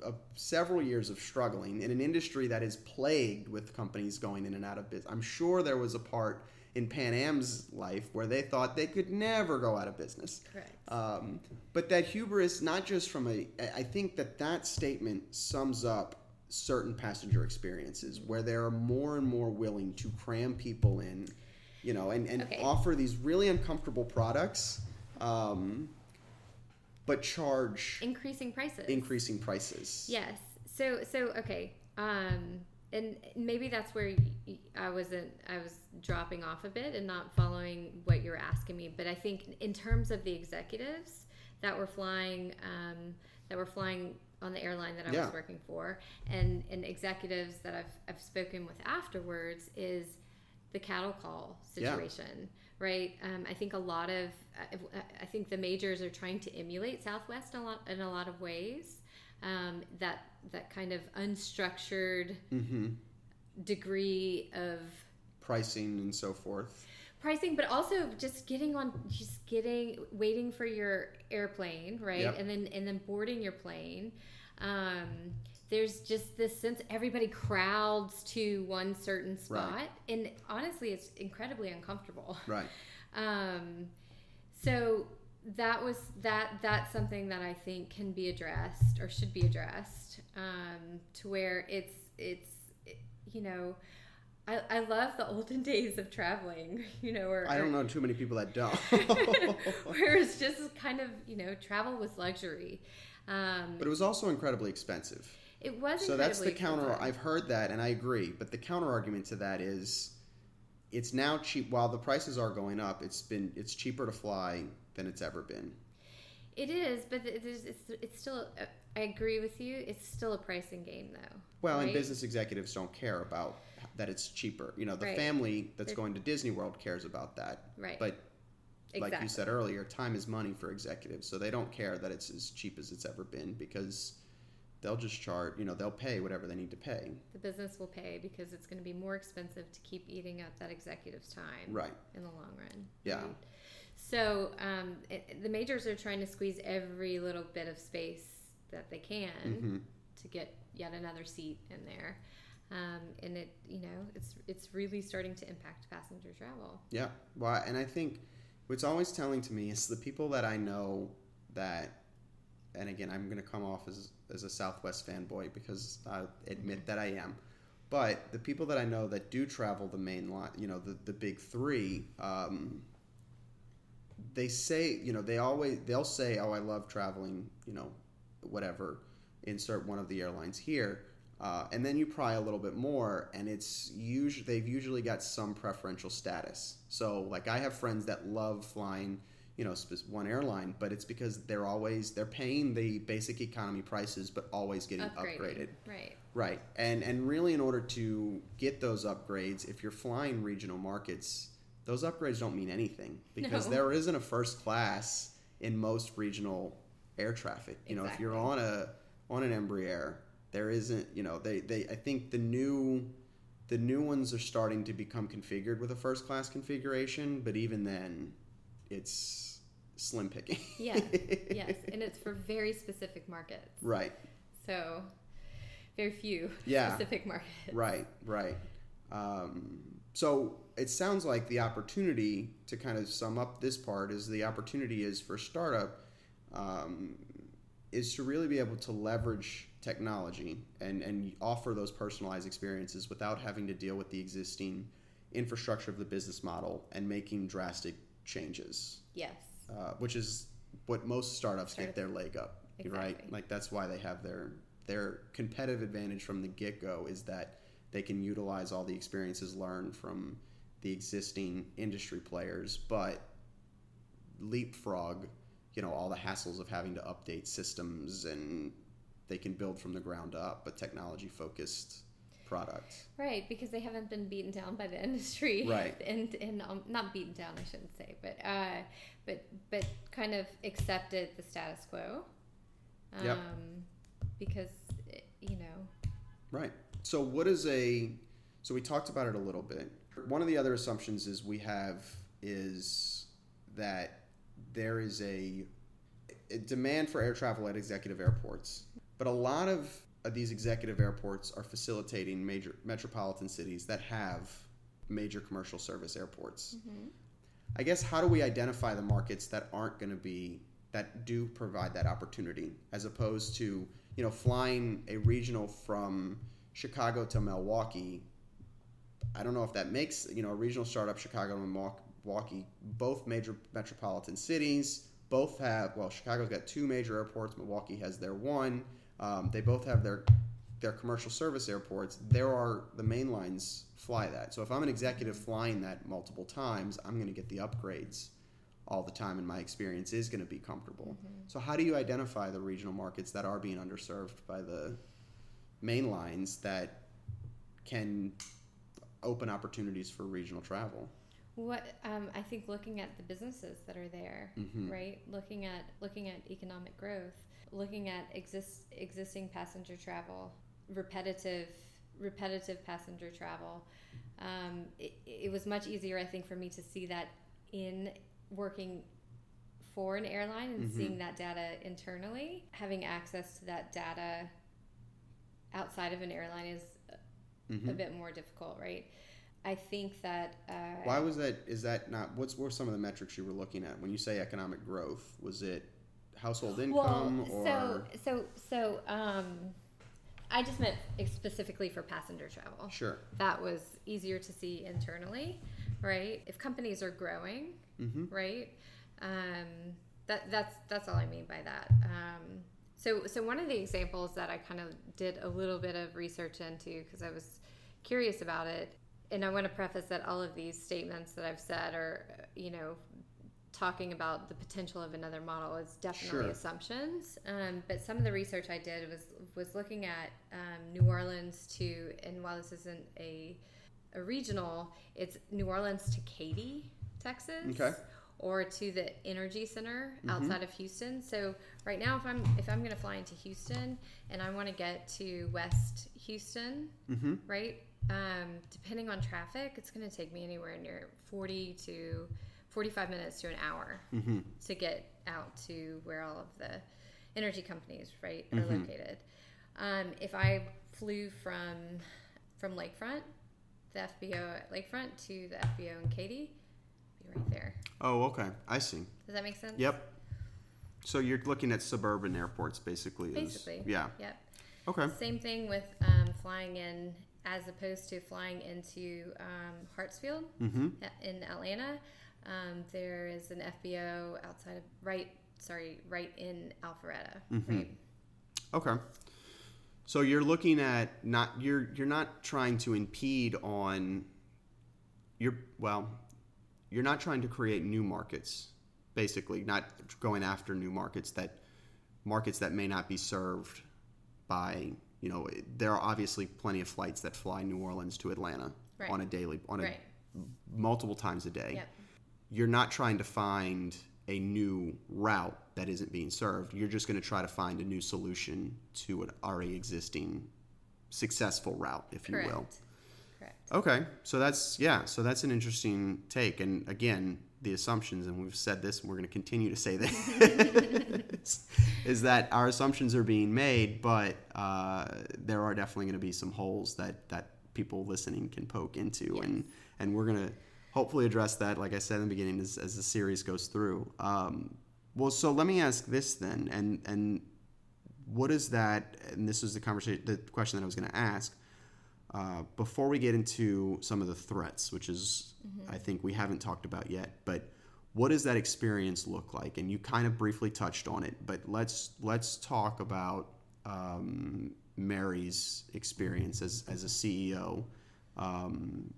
Speaker 1: A, several years of struggling in an industry that is plagued with companies going in and out of business. I'm sure there was a part in Pan Am's life where they thought they could never go out of business.
Speaker 2: Correct.
Speaker 1: Um, but that hubris, not just from a, I think that that statement sums up certain passenger experiences where they are more and more willing to cram people in, you know, and, and
Speaker 2: Okay.
Speaker 1: offer these really uncomfortable products. Um, but charge
Speaker 2: increasing prices.
Speaker 1: increasing prices.
Speaker 2: Yes. So so okay. Um, and maybe that's where I wasn't. I was dropping off a bit and not following what you're asking me. But I think in terms of the executives that were flying, um, that were flying on the airline that I
Speaker 1: Yeah.
Speaker 2: was working for, and and executives that I've I've spoken with afterwards is the cattle call
Speaker 1: Yeah.
Speaker 2: Right? Um, I think a lot of I, I think the majors are trying to emulate Southwest in a lot in a lot of ways. Um, that that kind of unstructured
Speaker 1: hmm
Speaker 2: degree of
Speaker 1: Pricing and so forth.
Speaker 2: pricing, but also just getting on, just getting waiting for your airplane, right?
Speaker 1: Yep.
Speaker 2: And then and then boarding your plane. Um, there's just this sense everybody crowds to one certain spot,
Speaker 1: Right.
Speaker 2: and honestly, it's incredibly uncomfortable.
Speaker 1: Right.
Speaker 2: Um, so that was that that's something that I think can be addressed or should be addressed um, to where it's it's you know I, I love the olden days of traveling you know or,
Speaker 1: I don't know too many people that don't.
Speaker 2: where it's just kind of you know travel was luxury um,
Speaker 1: but it was also incredibly expensive.
Speaker 2: It was
Speaker 1: So that's the counter. I've heard that, and I agree. But the counter argument to that is, it's now cheap. While the prices are going up, it's been it's cheaper to fly than it's ever been.
Speaker 2: it is but it's, it's still uh, I agree with you it's still a pricing game though
Speaker 1: Well, and business executives don't care about that it's cheaper. You know, the
Speaker 2: Right.
Speaker 1: family that's
Speaker 2: They're-
Speaker 1: going to Disney World cares about that.
Speaker 2: Right.
Speaker 1: But like you said earlier, time is money for executives, so they don't care that it's as cheap as it's ever been because they'll just charge. You know, they'll pay whatever they need to pay.
Speaker 2: the business will pay because it's going to be more expensive to keep eating up that executive's time
Speaker 1: Right.
Speaker 2: in the long run.
Speaker 1: Yeah.
Speaker 2: right? So um, it, the majors are trying to squeeze every little bit of space that they can
Speaker 1: hmm
Speaker 2: to get yet another seat in there. Um, and it, you know, it's it's really starting to impact passenger travel.
Speaker 1: Yeah. Well, and I think what's always telling to me is the people that I know that, and again, I'm going to come off as, as a Southwest fanboy because I admit that I am. But the people that I know that do travel the main line, you know, the, the big three, um, they say, you know, they always, they'll say, oh, I love traveling, you know, whatever, insert one of the airlines here. Uh, and then you pry a little bit more, and it's usually they've usually got some preferential status. So, like I have friends that love flying, you know, one airline, but it's because they're always they're paying the basic economy prices, but always getting
Speaker 2: Upgraded.
Speaker 1: upgraded.
Speaker 2: Right.
Speaker 1: Right, and and really, in order to get those upgrades, if you're flying regional markets, those upgrades don't mean anything because
Speaker 2: No.
Speaker 1: there isn't a first class in most regional air traffic. You know, if you're on a on an Embraer, there isn't. You know, they they I think the new the new ones are starting to become configured with a first class configuration, but even then, it's slim picking.
Speaker 2: Yeah. yes. And it's for very specific markets.
Speaker 1: right.
Speaker 2: So very few
Speaker 1: Yeah.
Speaker 2: specific markets.
Speaker 1: Right, right. Um, so it sounds like the opportunity to kind of sum up this part is the opportunity is for startup um, is to really be able to leverage technology and, and offer those personalized experiences without having to deal with the existing infrastructure of the business model and making drastic changes,
Speaker 2: Yes.
Speaker 1: uh, which is what most startups get their leg up, right? Like that's why they have their their competitive advantage from the get go is that they can utilize all the experiences learned from the existing industry players, but leapfrog, you know, all the hassles of having to update systems and they can build from the ground up a technology focused product.
Speaker 2: Right, because they haven't been beaten down by the industry,
Speaker 1: Right.
Speaker 2: And and um, not beaten down, I shouldn't say, but uh, but but kind of accepted the status quo. Um,
Speaker 1: Yep.
Speaker 2: Because eh, you know,
Speaker 1: Right. So what is a so we talked about it a little bit. One of the other assumptions is we have is that there is a, a demand for air travel at executive airports. But a lot of these executive airports are facilitating major metropolitan cities that have major commercial service airports. Mm-hmm. I guess how do we identify the markets that aren't going to be that do provide that opportunity as opposed to you know flying a regional from Chicago to Milwaukee I don't know if that makes you know a regional startup Chicago and Milwaukee both major metropolitan cities both have well, Chicago's got two major airports. Milwaukee has their one. Um, they both have their their commercial service airports. There are the main lines fly that. So if I'm an executive flying that multiple times, I'm going to get the upgrades all the time, and my experience is going to be comfortable. So how do you identify the regional markets that are being underserved by the main lines that can open opportunities for regional travel?
Speaker 2: What um, I think, looking at the businesses that are there,
Speaker 1: Mhm.
Speaker 2: right? Looking at looking at economic growth, looking at exist existing passenger travel, repetitive repetitive passenger travel. Um, it, it was much easier, I think, for me to see that in working for an airline and
Speaker 1: Mhm.
Speaker 2: seeing that data internally. Having access to that data outside of an airline is a
Speaker 1: Mhm.
Speaker 2: bit more difficult, right? I think that. Uh,
Speaker 1: Why was that? Is that not? What's were some of the metrics you were looking at when you say economic growth? Was it household income
Speaker 2: well,
Speaker 1: or?
Speaker 2: so so so um, I just meant specifically for passenger travel.
Speaker 1: Sure.
Speaker 2: That was easier to see internally, right? If companies are growing,
Speaker 1: Mm-hmm.
Speaker 2: right? Um, that that's that's all I mean by that. Um, so so one of the examples that I kind of did a little bit of research into because I was curious about it, and I want to preface that all of these statements that I've said are you know talking about the potential of another model is definitely
Speaker 1: Sure.
Speaker 2: assumptions. Um, but some of the research I did was was looking at um, New Orleans to, and while this isn't a a regional, it's New Orleans to Katy, Texas.
Speaker 1: Okay.
Speaker 2: Or to the Energy Center
Speaker 1: Mhm.
Speaker 2: outside of Houston. So right now, if I'm if I'm going to fly into Houston and I want to get to West Houston,
Speaker 1: Mm-hmm.
Speaker 2: right? Um, depending on traffic, it's going to take me anywhere near 40 to 45 minutes to an hour
Speaker 1: Mm-hmm.
Speaker 2: to get out to where all of the energy companies, right, are
Speaker 1: Mhm.
Speaker 2: located. Um, if I flew from from Lakefront, the FBO at Lakefront to the FBO in Katy, be right there.
Speaker 1: Oh, okay. I see.
Speaker 2: Does that make sense?
Speaker 1: Yep. So you're looking at suburban airports, basically. is-
Speaker 2: Basically.
Speaker 1: yeah.
Speaker 2: Yep.
Speaker 1: Okay.
Speaker 2: Same thing with um, flying in, as opposed to flying into um, Hartsfield
Speaker 1: Mm-hmm.
Speaker 2: in Atlanta. Um, there is an FBO outside of right. Sorry, right in Alpharetta.
Speaker 1: Mhm.
Speaker 2: Right.
Speaker 1: Okay. So you're looking at not you're you're not trying to impede on you're well, you're not trying to create new markets, basically, not going after new markets that markets that may not be served by, you know, there are obviously plenty of flights that fly New Orleans to Atlanta
Speaker 2: Right.
Speaker 1: on a daily on a
Speaker 2: Right.
Speaker 1: multiple times a day
Speaker 2: Yep.
Speaker 1: You're not trying to find a new route that isn't being served. You're just going to try to find a new solution to an already existing successful route, if you will.
Speaker 2: Correct.
Speaker 1: Okay, so that's yeah, so that's an interesting take. And again, the assumptions, and we've said this, and we're going to continue to say this, is that our assumptions are being made, but uh, there are definitely going to be some holes that that people listening can poke into, and and we're going to hopefully address that, like I said in the beginning, as, as the series goes through. Um, well, so let me ask this then, and and what is that? And this is the conversation, the question that I was going to ask. Uh, before we get into some of the threats, which is I think we haven't talked about yet, but what does that experience look like? And you kind of briefly touched on it, but let's let's talk about um, Mary's experience as as a CEO. Um,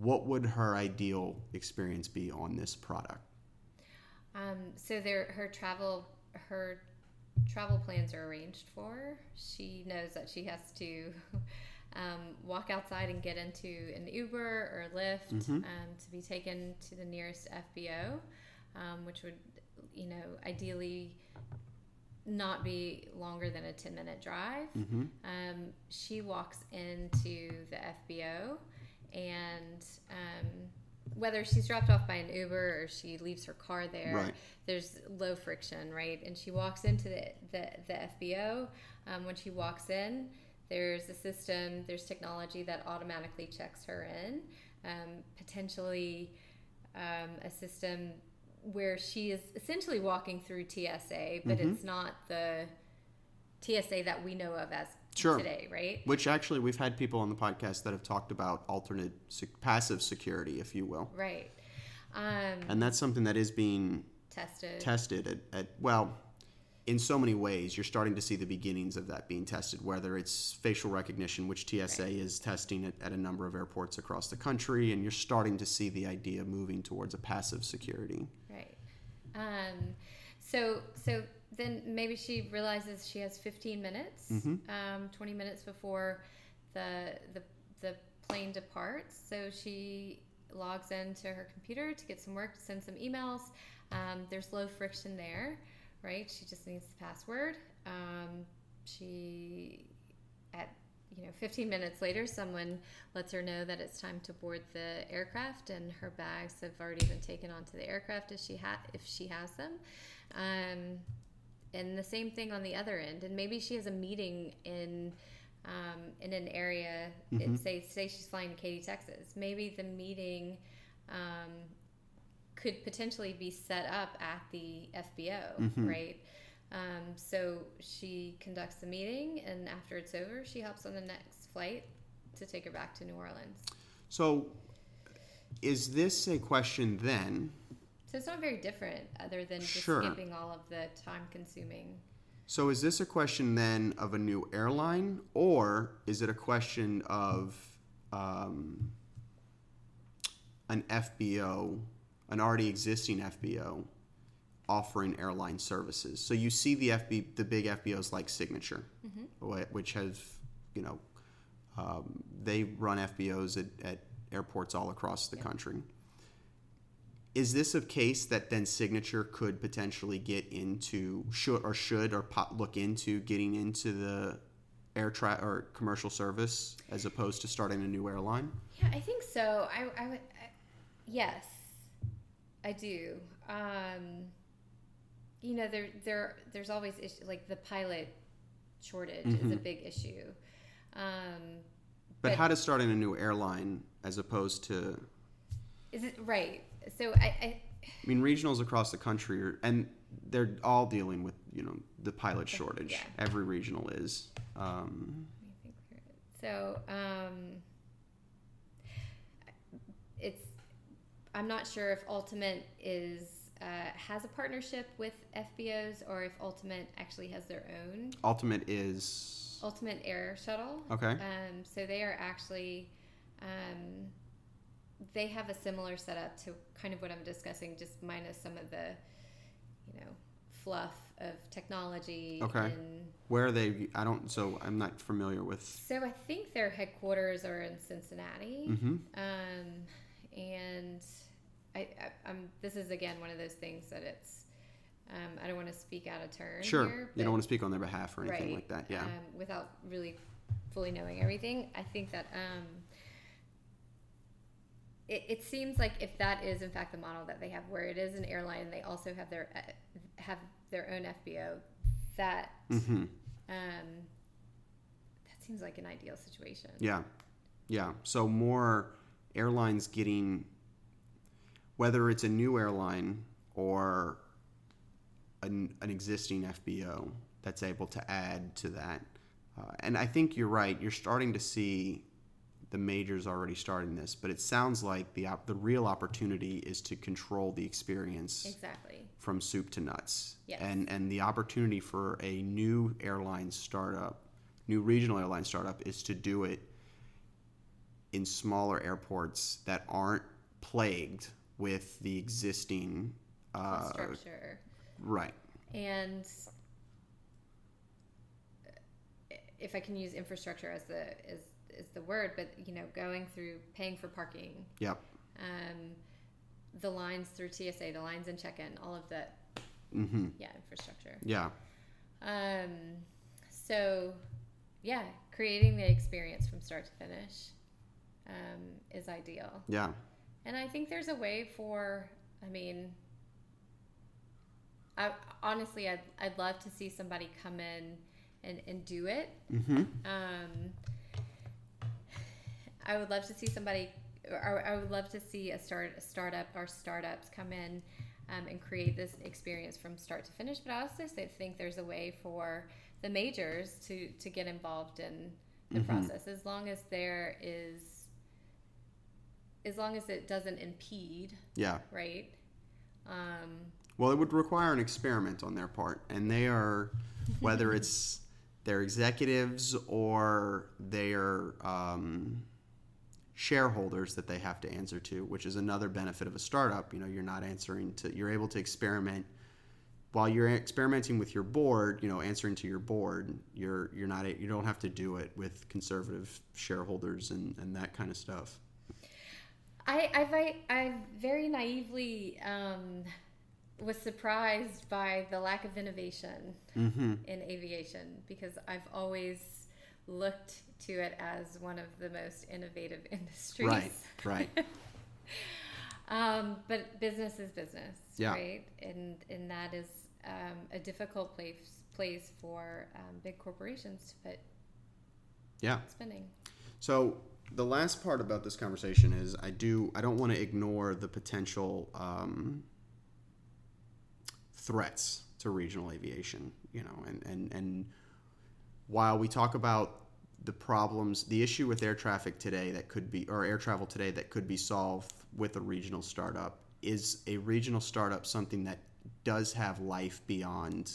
Speaker 1: what would her ideal experience be on this product?
Speaker 2: Um, so there, her travel, her travel plans are arranged for. She knows that she has to um, walk outside and get into an Uber or Lyft
Speaker 1: Mhm.
Speaker 2: um, to be taken to the nearest FBO, um, which would, you know, ideally not be longer than a 10 minute drive.
Speaker 1: Mm-hmm.
Speaker 2: Um, she walks into the FBO, and um, whether she's dropped off by an Uber or she leaves her car there,
Speaker 1: Right.
Speaker 2: there's low friction, right? And she walks into the, the, the FBO. Um, when she walks in, there's a system, there's technology that automatically checks her in, um, potentially um, a system where she is essentially walking through TSA, but
Speaker 1: Mhm.
Speaker 2: it's not the TSA that we know of as
Speaker 1: Sure.
Speaker 2: today, right?
Speaker 1: Which actually, we've had people on the podcast that have talked about alternate sec- passive security, if you will.
Speaker 2: Right. Um,
Speaker 1: And that's something that is being
Speaker 2: tested.
Speaker 1: tested at, at well in so many ways you're starting to see the beginnings of that being tested whether it's facial recognition which tsa
Speaker 2: Right.
Speaker 1: is testing it at a number of airports across the country and you're starting to see the idea moving towards a passive security
Speaker 2: Right. Um, so so then maybe she realizes she has 15 minutes,
Speaker 1: Mm-hmm.
Speaker 2: um, 20 minutes before the the the plane departs. So she logs into her computer to get some work, send some emails. Um, there's low friction there, right? She just needs the password. Um, she at you know 15 minutes later someone lets her know that it's time to board the aircraft and her bags have already been taken onto the aircraft if she ha- if she has them um, and the same thing on the other end. And maybe she has a meeting in um, in an area it, say say she's flying to Katy Texas. Maybe the meeting um, could potentially be set up at the FBO right? Um, so she conducts the meeting, and after it's over, she hops on the next flight to take her back to New Orleans.
Speaker 1: so is this a question then
Speaker 2: So it's not very different, other than just
Speaker 1: Sure.
Speaker 2: skipping all of the time-consuming.
Speaker 1: So is this a question then of a new airline, or is it a question of um, an FBO, an already existing FBO, offering airline services? So you see the FB, the big FBOs like Signature, wh- which has, you know, um, they run FBOs at, at airports all across the country. Is this a case that then Signature could potentially get into, should or should or po- look into getting into the air tra- or commercial service as opposed to starting a new airline?
Speaker 2: Yeah, I think so. I, I would, I, yes, I do. Um, you know, there, there, there's always issue, like the pilot shortage is a big issue. Um,
Speaker 1: But,
Speaker 2: But-
Speaker 1: how does starting a new airline as opposed to,
Speaker 2: is it right? So I, I
Speaker 1: I mean, regionals across the country are, and they're all dealing with, you know, the pilot shortage.
Speaker 2: Yeah.
Speaker 1: Every regional is. Um,
Speaker 2: Let me think through it. So, um, it's. I'm not sure if Ultimate is uh, has a partnership with FBOs or if Ultimate actually has their own
Speaker 1: Ultimate is.
Speaker 2: Ultimate Air Shuttle.
Speaker 1: Okay.
Speaker 2: Um, so they are actually. Um, they have a similar setup to kind of what I'm discussing, just minus some of the, you know, fluff of technology.
Speaker 1: Okay. Where are they? I don't, so I'm not familiar with.
Speaker 2: So I think their headquarters are in Cincinnati,
Speaker 1: Mm-hmm.
Speaker 2: um, and I, I, I'm. This is again one of those things that it's. Um, I don't want to speak out of turn.
Speaker 1: Sure.
Speaker 2: here,
Speaker 1: you don't want to speak on their behalf or anything
Speaker 2: right,
Speaker 1: like that. Yeah.
Speaker 2: Um, without really fully knowing everything, I think that um, it, it seems like if that is in fact the model that they have, where it is an airline and they also have their uh, have their own FBO, that
Speaker 1: hmm
Speaker 2: um, that seems like an ideal situation.
Speaker 1: Yeah, yeah. So more airlines getting, whether it's a new airline or an, an existing FBO that's able to add to that. Uh, and I think you're right. You're starting to see the majors already starting this, but it sounds like the op- the real opportunity is to control the experience
Speaker 2: Exactly.
Speaker 1: from soup to nuts.
Speaker 2: Yes.
Speaker 1: And and the opportunity for a new airline startup, new regional airline startup is to do it in smaller airports that aren't plagued with the existing uh,
Speaker 2: Structure.
Speaker 1: right.
Speaker 2: And if I can use infrastructure as the is is the word, but you know, going through paying for parking,
Speaker 1: Yep.
Speaker 2: um, the lines through TSA, the lines in check-in, all of that,
Speaker 1: hmm
Speaker 2: yeah, infrastructure.
Speaker 1: Yeah.
Speaker 2: Um, so, yeah, creating the experience from start to finish um, is ideal.
Speaker 1: Yeah.
Speaker 2: And I think there's a way for, I mean, I honestly, I'd, I'd love to see somebody come in and, and do it.
Speaker 1: hmm
Speaker 2: Um, I would love to see somebody, or I would love to see a start a startup or startups come in um, and create this experience from start to finish. But I also think there's a way for the majors to to get involved in the
Speaker 1: Mhm.
Speaker 2: process as long as there is, as long as it doesn't impede,
Speaker 1: Yeah.
Speaker 2: right? Um,
Speaker 1: Well, it would require an experiment on their part, and they are, whether it's their executives or their um, shareholders that they have to answer to, which is another benefit of a startup. You know, you're not answering to, you're able to experiment while you're experimenting with your board. You know, answering to your board, you're you're not you don't have to do it with conservative shareholders and and that kind of stuff.
Speaker 2: I I I very naively um, was surprised by the lack of innovation
Speaker 1: Mm-hmm.
Speaker 2: in aviation because I've always looked to it as one of the most innovative industries.
Speaker 1: Right, right.
Speaker 2: Um, but business is business,
Speaker 1: Yeah.
Speaker 2: right? And and that is um, a difficult place place for um, big corporations to put
Speaker 1: Yeah.
Speaker 2: spending.
Speaker 1: So the last part about this conversation is I do I don't want to ignore the potential um, threats to regional aviation. You know, and and and while we talk about the problems, the issue with air traffic today that could be or air travel today that could be solved with a regional startup is a regional startup something that does have life beyond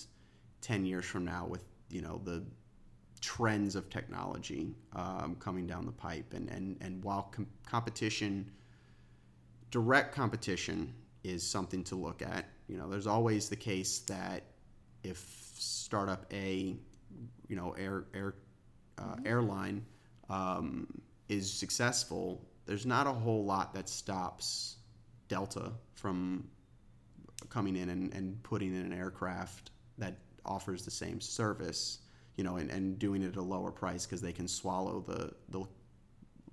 Speaker 1: 10 years from now with you know the trends of technology um, coming down the pipe. And, and, and while com- competition, direct competition is something to look at, you know, there's always the case that if startup A, you know, air, air, uh, airline um, is successful, there's not a whole lot that stops Delta from coming in and, and putting in an aircraft that offers the same service, you know, and, and doing it at a lower price because they can swallow the, the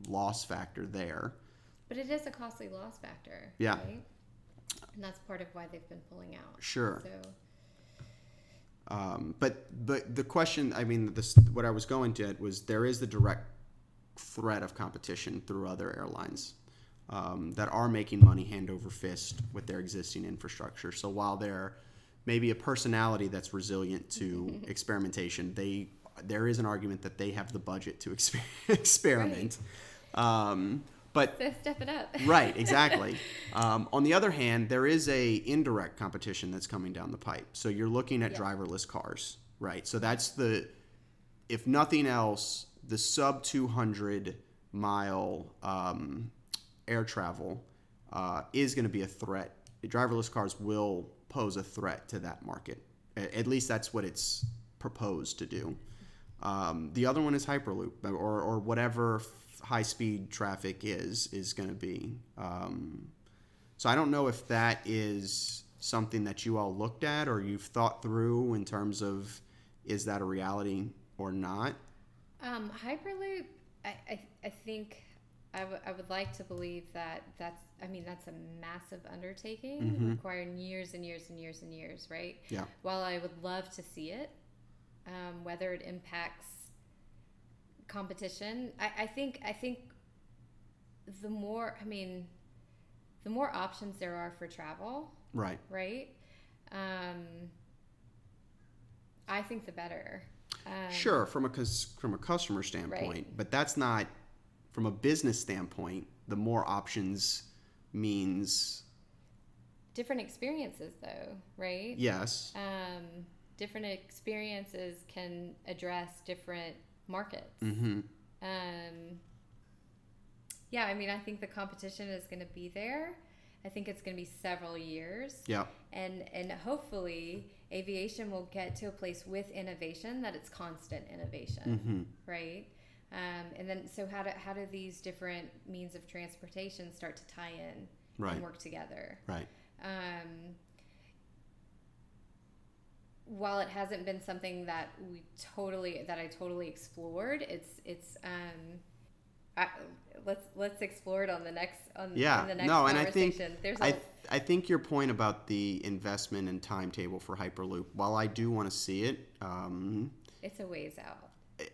Speaker 1: loss factor there.
Speaker 2: But it is a costly loss factor.
Speaker 1: Yeah.
Speaker 2: Right? And that's part of why they've been pulling out.
Speaker 1: Sure.
Speaker 2: So
Speaker 1: Um, but but the question, I mean, this what I was going to at was there is the direct threat of competition through other airlines um, that are making money hand over fist with their existing infrastructure. So while they're maybe a personality that's resilient to experimentation, they there is an argument that they have the budget to exper- experiment. Um, but
Speaker 2: so step it up.
Speaker 1: right exactly. Um, on the other hand there is a indirect competition that's coming down the pipe. So you're looking at
Speaker 2: Yeah.
Speaker 1: driverless cars right? So that's the if nothing else the sub 200 mile um, air travel uh, is going to be a threat. Driverless cars will pose a threat to that market. At least that's what it's proposed to do. Um, the other one is Hyperloop, or, or whatever high speed traffic is is going to be. Um, so I don't know if that is something that you all looked at or you've thought through in terms of is that a reality or not.
Speaker 2: Um, Hyperloop, I, I, I think I, w- I would like to believe that that's, I mean, that's a massive undertaking
Speaker 1: Mhm.
Speaker 2: requiring years and years and years and years, right?
Speaker 1: Yeah.
Speaker 2: While I would love to see it, um, whether it impacts competition, I, I think, I think the more, I mean, the more options there are for travel,
Speaker 1: Right.
Speaker 2: right? Um, I think the better. Um,
Speaker 1: Sure, from a from a customer standpoint, but that's not from a business standpoint. The more options means
Speaker 2: different experiences though right
Speaker 1: yes,
Speaker 2: um, different experiences can address different markets.
Speaker 1: Hmm
Speaker 2: um, yeah i mean i think the competition is going to be there. I think it's going to be several years.
Speaker 1: Yeah,
Speaker 2: and and hopefully aviation will get to a place with innovation that it's constant innovation
Speaker 1: hmm
Speaker 2: right? Um, and then so how do how do these different means of transportation start to tie in
Speaker 1: right,
Speaker 2: and work together?
Speaker 1: Right,
Speaker 2: um, while it hasn't been something that we totally that I totally explored, it's it's um, I, let's let's explore it on the next on
Speaker 1: Yeah,
Speaker 2: the next
Speaker 1: no, and I think.
Speaker 2: There's a
Speaker 1: I, I think your point about the investment and timetable for Hyperloop, while I do want to see it, um,
Speaker 2: it's a ways out.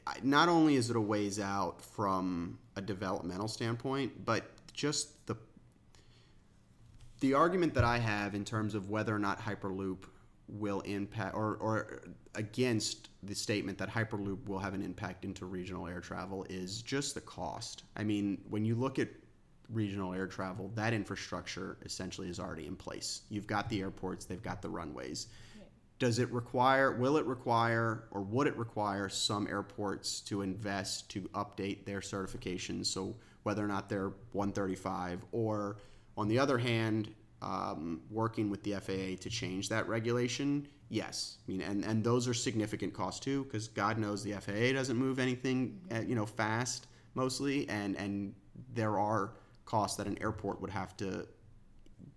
Speaker 1: I- not only is it a ways out from a developmental standpoint, but just the the argument that I have in terms of whether or not Hyperloop will impact, or, or against the statement that Hyperloop will have an impact into regional air travel, is just the cost. I mean, when you look at regional air travel, that infrastructure essentially is already in place. You've got the airports, they've got the runways. Does it require, will it require, or would it require some airports to invest to update their certifications? So whether or not they're 135, or on the other hand, um, working with the FAA to change that regulation? Yes. I mean, and, and those are significant costs too, because God knows the FAA doesn't move anything, uh, you know, fast mostly, and and there are costs that an airport would have to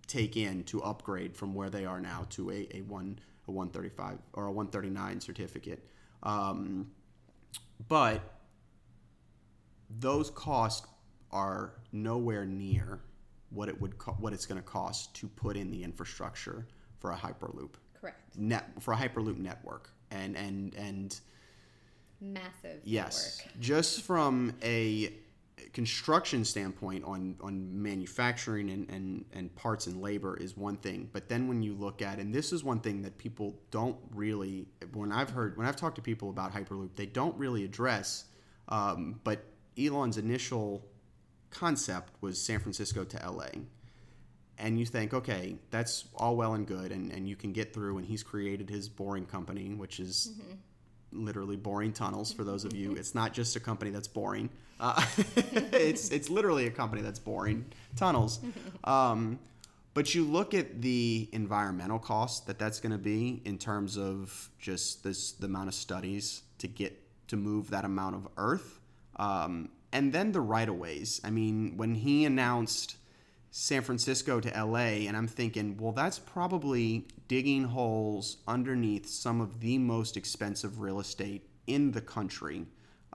Speaker 1: take in to upgrade from where they are now to a, a one a 135 or a 139 certificate. Um, but those costs are nowhere near what it would co- what it's going to cost to put in the infrastructure for a hyperloop
Speaker 2: Correct.
Speaker 1: net for a hyperloop network and and and
Speaker 2: Massive.
Speaker 1: Yes,
Speaker 2: network.
Speaker 1: just from a construction standpoint on on manufacturing and, and and parts and labor is one thing, but then when you look at and this is one thing that people don't really when I've heard when I've talked to people about Hyperloop, they don't really address. Um, but Elon's initial concept was San Francisco to LA and you think, okay, that's all well and good, and, and you can get through, and he's created his boring company, which is literally boring tunnels. For those of you, it's not just a company that's boring; uh, it's it's literally a company that's boring tunnels. Um, but you look at the environmental cost that that's going to be in terms of just this the amount of studies to get to move that amount of earth, um, and then the right of ways. I mean, when he announced San Francisco to LA, and I'm thinking, well, that's probably digging holes underneath some of the most expensive real estate in the country.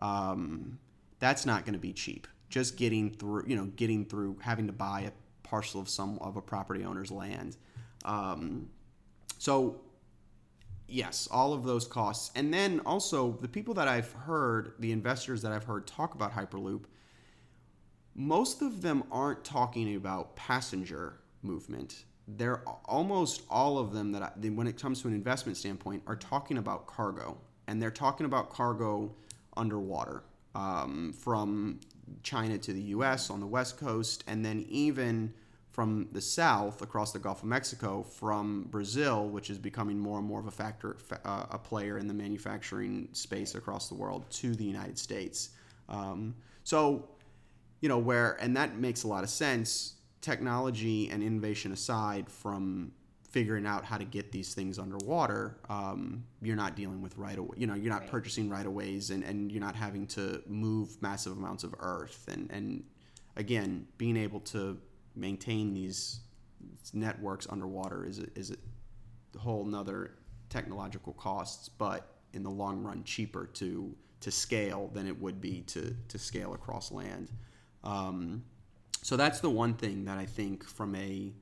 Speaker 1: Um, that's not going to be cheap. Just getting through, you know, getting through having to buy a parcel of some of a property owner's land. Um, so, yes, all of those costs, and then also the people that I've heard, the investors that I've heard talk about Hyperloop most of them aren't talking about passenger movement. They're almost all of them that, I, when it comes to an investment standpoint, are talking about cargo, and they're talking about cargo underwater um, from China to the U.S. on the west coast, and then even from the south across the Gulf of Mexico, from Brazil, which is becoming more and more of a factor, uh, a player in the manufacturing space across the world, to the United States. Um, so you know where and that makes a lot of sense technology and innovation aside from figuring out how to get these things underwater um, you're not dealing with right away you know you're not
Speaker 2: Right.
Speaker 1: purchasing right of ways and, and you're not having to move massive amounts of earth and and again being able to maintain these networks underwater is a, is a whole nother technological costs but in the long run cheaper to to scale than it would be to to scale across land um, so that's the one thing that I think from a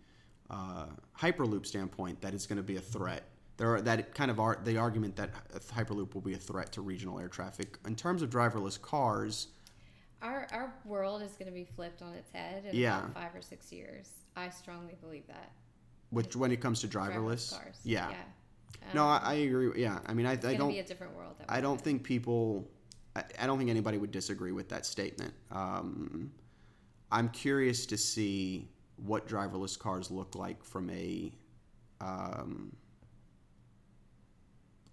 Speaker 1: uh, hyperloop standpoint that is going to be a threat. There are, that kind of are the argument that hyperloop will be a threat to regional air traffic. In terms of driverless cars,
Speaker 2: Our our world is going to be flipped on its head in
Speaker 1: Yeah.
Speaker 2: about five or six years. I strongly believe that.
Speaker 1: which when it comes to driverless,
Speaker 2: cars.
Speaker 1: yeah,
Speaker 2: Yeah.
Speaker 1: no,
Speaker 2: Um,
Speaker 1: I, I agree. Yeah, I mean, I, I don't.
Speaker 2: be a different world. that
Speaker 1: I don't
Speaker 2: in.
Speaker 1: think people. I, I don't think anybody would disagree with that statement. Um, I'm curious to see what driverless cars look like from a um,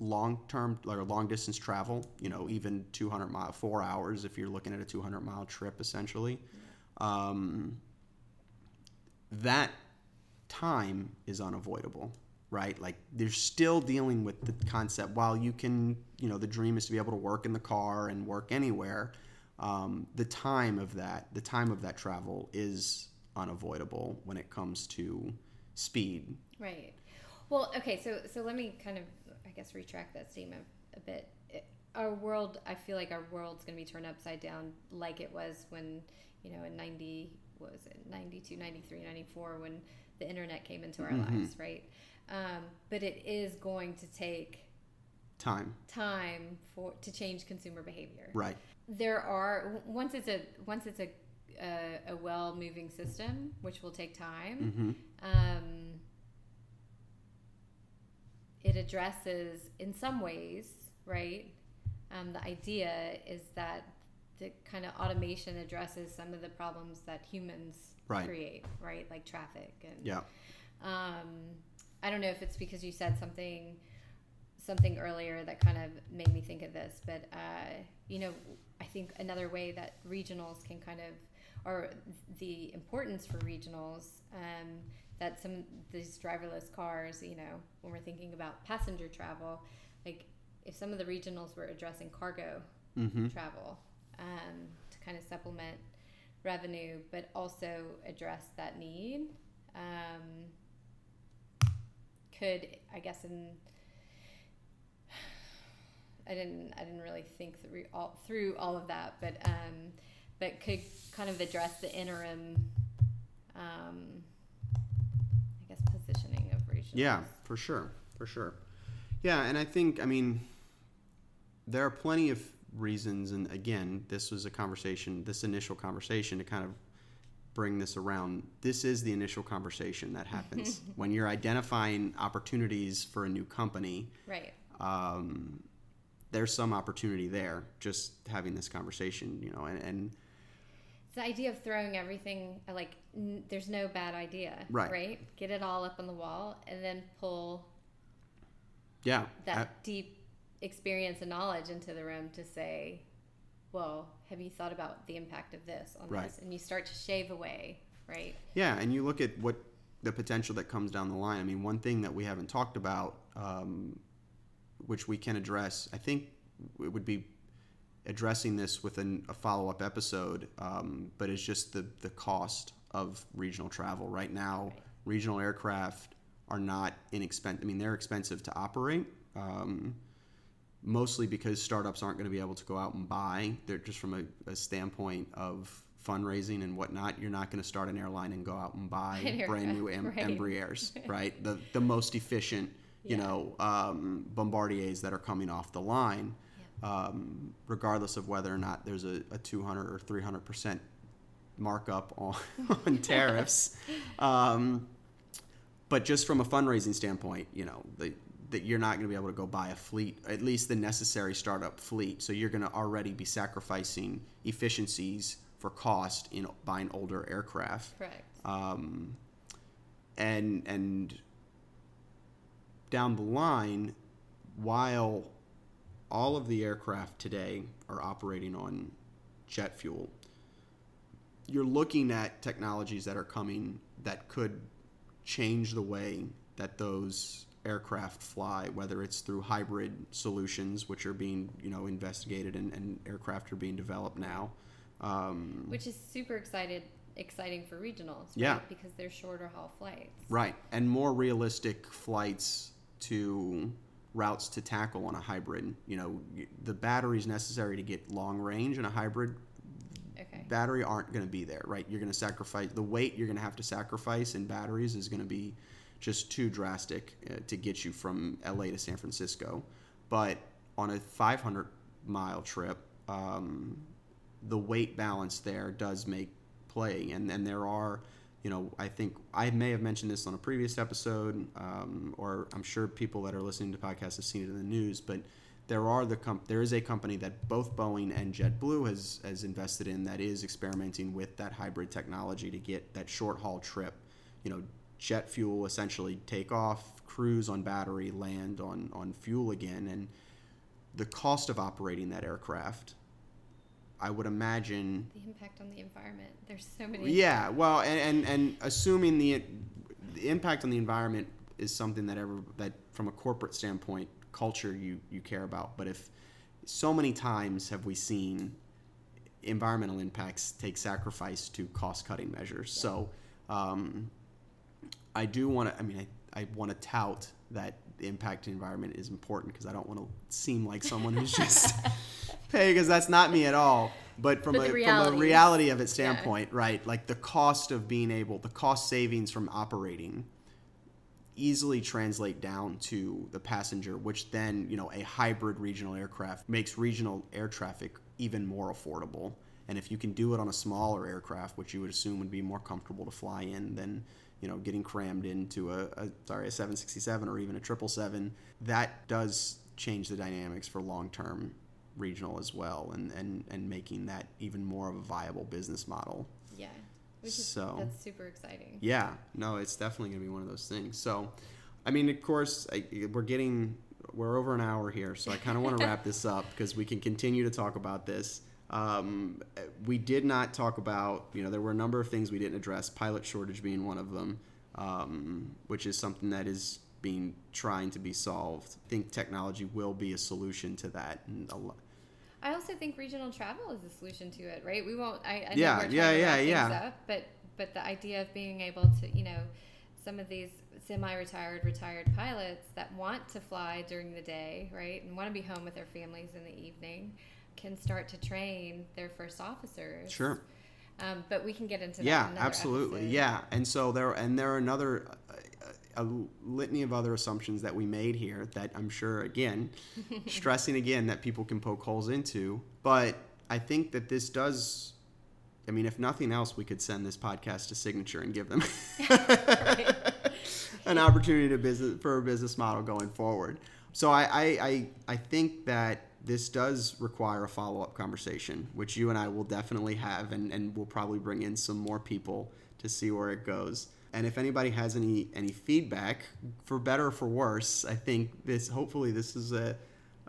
Speaker 1: long term or long distance travel. You know, even 200 mile, four hours if you're looking at a 200 mile trip, essentially. Um, that time is unavoidable right like they're still dealing with the concept while you can you know the dream is to be able to work in the car and work anywhere um, the time of that the time of that travel is unavoidable when it comes to speed
Speaker 2: Right. Well, okay. So so let me kind of guess retract that statement a bit. It, our world, I feel like our world's going to be turned upside down, like it was when you know in ninety what was it 92 93 94 when the internet came into our
Speaker 1: Mhm.
Speaker 2: lives right? Um, but it is going to take
Speaker 1: time.
Speaker 2: Time for to change consumer behavior.
Speaker 1: Right.
Speaker 2: There are once it's a once it's a a, a well moving system which will take time
Speaker 1: hmm
Speaker 2: um, it addresses in some ways right um, the idea is that the kind of automation addresses some of the problems that humans
Speaker 1: Right.
Speaker 2: create, right? Like traffic and
Speaker 1: Yeah.
Speaker 2: um, I don't know if it's because you said something something earlier that kind of made me think of this, but uh, you know, I think another way that regionals can kind of, or the importance for regionals, um, that some these driverless cars, you know, when we're thinking about passenger travel, like if some of the regionals were addressing cargo
Speaker 1: Mm-hmm.
Speaker 2: travel um, to kind of supplement revenue, but also address that need. Um, could I guess in I didn't I didn't really think through all through all of that, but um, but could kind of address the interim, um,
Speaker 1: Yeah, for sure, for sure. Yeah, and I think I mean there are plenty of reasons, and again, this was a conversation, this initial conversation to kind of bring this around. This is the initial conversation that happens when you're identifying opportunities for a new company.
Speaker 2: Right.
Speaker 1: Um, there's some opportunity there, just having this conversation, you know, and, and
Speaker 2: the idea of throwing everything like n- there's no bad idea,
Speaker 1: Right.
Speaker 2: Right. Get it all up on the wall, and then pull
Speaker 1: yeah,
Speaker 2: that
Speaker 1: uh,
Speaker 2: deep experience and knowledge into the room to say, well, have you thought about the impact of this on
Speaker 1: Right.
Speaker 2: this? And you start to shave away, right?
Speaker 1: Yeah, and you look at what the potential that comes down the line. I mean, one thing that we haven't talked about, um, which we can address, I think it would be addressing this within a follow up episode, um, but it's just the, the cost of regional travel. Right now, regional aircraft are not inexpensive. I mean, they're expensive to operate. Um, mostly because startups aren't going to be able to go out and buy. They're just from a, a standpoint of fundraising and whatnot. You're not going to start an airline and go out and buy
Speaker 2: An
Speaker 1: brand new em-
Speaker 2: right.
Speaker 1: Embraers, right? The the most efficient, you
Speaker 2: Yeah.
Speaker 1: know, um, Bombardiers that are coming off the line, um, regardless of whether or not there's a, a 200 or 300 percent markup on, on tariffs. Um, but just from a fundraising standpoint, you know, the, that you're not going to be able to go buy a fleet, at least the necessary startup fleet. So you're going to already be sacrificing efficiencies for cost in buying older aircraft.
Speaker 2: Correct.
Speaker 1: Um, and and down the line, while all of the aircraft today are operating on jet fuel, you're looking at technologies that are coming that could change the way that those aircraft fly, whether it's through hybrid solutions, which are being you know investigated and, and aircraft are being developed now. Um,
Speaker 2: Which is super excited, exciting for regionals, right?
Speaker 1: Yeah.
Speaker 2: Because they're shorter haul flights.
Speaker 1: Right, and more realistic flights to routes to tackle on a hybrid. You know, the batteries necessary to get long range in a hybrid
Speaker 2: Okay.
Speaker 1: battery aren't going to be there, right? You're going to sacrifice the weight you're going to have to sacrifice in batteries is going to be just too drastic uh, to get you from LA to San Francisco. But on a 500 mile trip, um, the weight balance there does make play, and and there are. You know, I think I may have mentioned this on a previous episode, um, or I'm sure people that are listening to podcasts have seen it in the news. But there are the com- there is a company that both Boeing and JetBlue has has invested in that is experimenting with that hybrid technology to get that short haul trip. You know, jet fuel essentially take off, cruise on battery, land on on fuel again, and the cost of operating that aircraft, I would imagine.
Speaker 2: The impact on the environment. There's so many.
Speaker 1: Yeah, well, and, and, and assuming the, the impact on the environment is something that ever that from a corporate standpoint, culture you you care about. But if so many times have we seen environmental impacts take sacrifice to cost cutting measures. So um, I do want to. I mean, I, I want to tout that the impact to the environment is important because I don't want to seem like someone who's just pay because that's not me at all. But from
Speaker 2: But
Speaker 1: a
Speaker 2: the
Speaker 1: from a
Speaker 2: reality
Speaker 1: of it standpoint, right? Like the cost of being able, the cost savings from operating easily translate down to the passenger, which then, you know, a hybrid regional aircraft makes regional air traffic even more affordable. And if you can do it on a smaller aircraft, which you would assume would be more comfortable to fly in than, you know, getting crammed into a, a sorry, a 767 or even a 777, that does change the dynamics for long-term regional as well and, and, and making that even more of a viable business model.
Speaker 2: Yeah. Which is,
Speaker 1: so
Speaker 2: that's super exciting.
Speaker 1: yeah, no, it's definitely going to be one of those things. So, I mean, of course, I, we're getting we're over an hour here, so I kind of want to wrap this up because we can continue to talk about this. Um, we did not talk about, you know, there were a number of things we didn't address, pilot shortage being one of them, um, which is something that is being trying to be solved. I think technology will be a solution to that. And a lo-
Speaker 2: I also think regional travel is a solution to it, right? We won't. I, I
Speaker 1: Yeah, yeah, yeah, yeah.
Speaker 2: Up, but but the idea of being able to, you know, some of these semi-retired, retired pilots that want to fly during the day, right, and want to be home with their families in the evening, can start to train their first officers.
Speaker 1: Sure.
Speaker 2: Um, but we can get into that.
Speaker 1: yeah
Speaker 2: in
Speaker 1: absolutely
Speaker 2: episode.
Speaker 1: yeah and so there and there are another a, a litany of other assumptions that we made here that i'm sure again stressing again that people can poke holes into but i think that this does i mean if nothing else we could send this podcast to signature and give them an opportunity to business for a business model going forward so I, I, I, I think that this does require a follow-up conversation, which you and I will definitely have, and, and we'll probably bring in some more people to see where it goes. And if anybody has any any feedback, for better or for worse, I think this hopefully this is a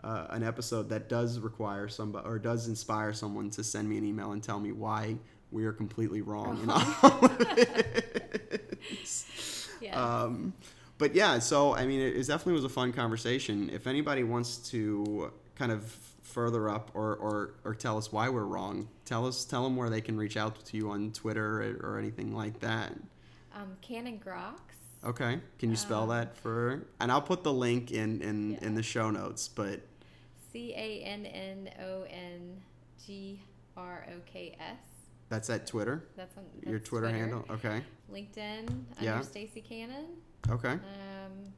Speaker 1: uh, an episode that does require somebody or does inspire someone to send me an email and tell me why we are completely wrong in all of this.
Speaker 2: Yeah.
Speaker 1: Um, but yeah, so I mean, it, it definitely was a fun conversation. If anybody wants to kind of further up or, or, or tell us why we're wrong, tell us tell them where they can reach out to you on Twitter or, or anything like that.
Speaker 2: um, Cannon Groks.
Speaker 1: Okay, can you spell
Speaker 2: Um,
Speaker 1: that for? And I'll put the link in in,
Speaker 2: Yeah.
Speaker 1: in the show notes. But
Speaker 2: C A N N O N G R O K S.
Speaker 1: that's at Twitter.
Speaker 2: That's on
Speaker 1: your
Speaker 2: that's
Speaker 1: Twitter, handle. Okay.
Speaker 2: LinkedIn
Speaker 1: Yeah.
Speaker 2: under Stacy Cannon.
Speaker 1: Okay.
Speaker 2: Um,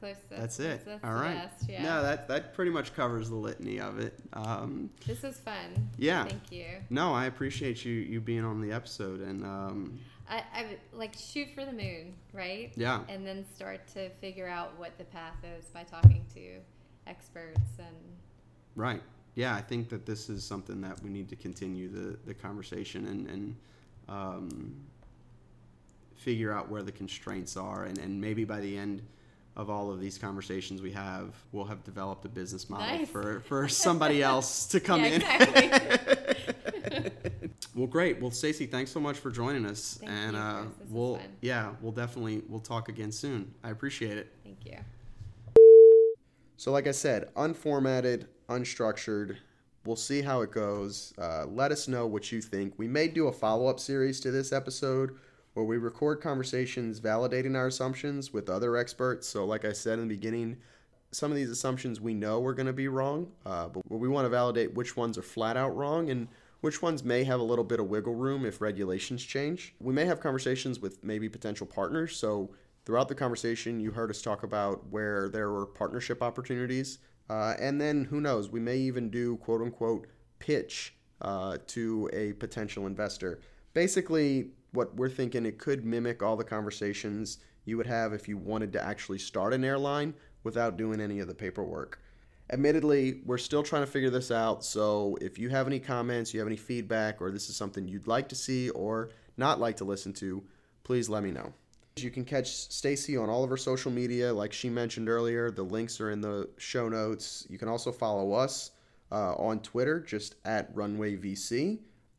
Speaker 2: that's closest.
Speaker 1: That's it.
Speaker 2: That's,
Speaker 1: All
Speaker 2: the best, yeah.
Speaker 1: No, that that pretty much covers the litany of it. Um,
Speaker 2: this was fun.
Speaker 1: Yeah.
Speaker 2: Thank you.
Speaker 1: no, I appreciate you you being on the episode, and um,
Speaker 2: I, I like shoot for the moon, right?
Speaker 1: yeah,
Speaker 2: And then start to figure out what the path is by talking to experts and
Speaker 1: right. Yeah, I think that this is something that we need to continue the the conversation and and um, figure out where the constraints are, and and maybe by the end. Of all of these conversations we have, we'll have developed a business model
Speaker 2: Nice.
Speaker 1: for, for somebody else to come
Speaker 2: Yeah,
Speaker 1: in.
Speaker 2: exactly.
Speaker 1: Well, great. Well, Stacey, thanks so much for joining us,
Speaker 2: Thank
Speaker 1: and
Speaker 2: you,
Speaker 1: uh,
Speaker 2: This
Speaker 1: we'll
Speaker 2: fun.
Speaker 1: yeah, we'll definitely we'll talk again soon. I appreciate it.
Speaker 2: Thank you.
Speaker 1: So, like I said, unformatted, unstructured. We'll see how it goes. Uh, let us know what you think. We may do a follow up series to this episode where we record conversations validating our assumptions with other experts. So, like I said in the beginning, some of these assumptions we know we're going to be wrong, uh, but we want to validate which ones are flat out wrong and which ones may have a little bit of wiggle room if regulations change. We may have conversations with maybe potential partners. So, throughout the conversation, you heard us talk about where there were partnership opportunities. Uh, and then who knows, we may even do quote unquote pitch uh, to a potential investor. Basically, what we're thinking it could mimic all the conversations you would have if you wanted to actually start an airline without doing any of the paperwork. Admittedly, we're still trying to figure this out, so if you have any comments, you have any feedback, or this is something you'd like to see or not like to listen to, please let me know. You can catch Stacy on all of her social media, like she mentioned earlier. The links are in the show notes. You can also follow us uh, on Twitter, just at RunwayVC.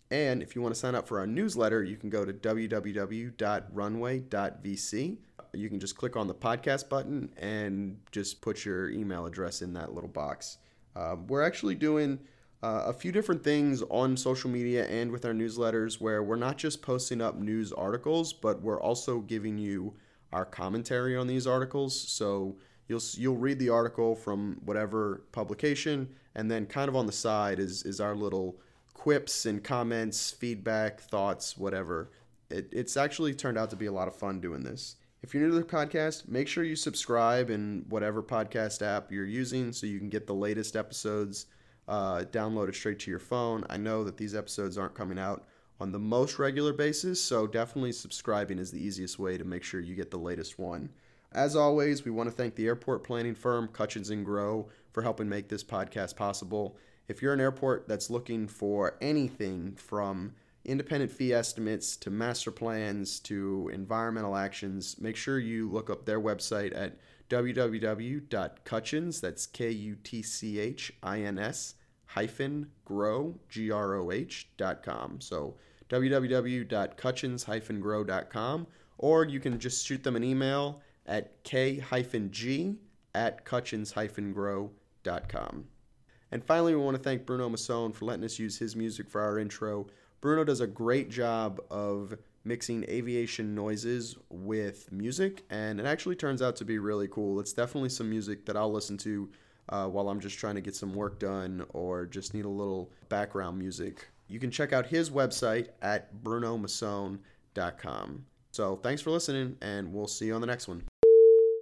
Speaker 1: And if you want to sign up for our newsletter, you can go to www.runway.vc. You can just click on the podcast button and just put your email address in that little box. Uh, we're actually doing uh, a few different things on social media and with our newsletters where we're not just posting up news articles, but we're also giving you our commentary on these articles. So you'll you'll read the article from whatever publication, and then kind of on the side is is our little quips and comments, feedback, thoughts, whatever. It, it's actually turned out to be a lot of fun doing this. If you're new to the podcast, make sure you subscribe in whatever podcast app you're using so you can get the latest episodes uh, downloaded straight to your phone. I know that these episodes aren't coming out on the most regular basis, so definitely subscribing is the easiest way to make sure you get the latest one. As always, we want to thank the airport planning firm Kutchins and Groh for helping make this podcast possible. If you're an airport that's looking for anything from independent fee estimates to master plans to environmental actions, make sure you look up their website at www.kutchins, that's K U T C H I N S, hyphen groh, G R O H, dot com. So www.kutchins groh.com, or you can just shoot them an email at k g at kutchins groh.com. And finally, we want to thank Bruno Misonne for letting us use his music for our intro. Bruno does a great job of mixing aviation noises with music, and it actually turns out to be really cool. It's definitely some music that I'll listen to uh, while I'm just trying to get some work done or just need a little background music. You can check out his website at brunomisonne.com. So thanks for listening, and we'll see you on the next one.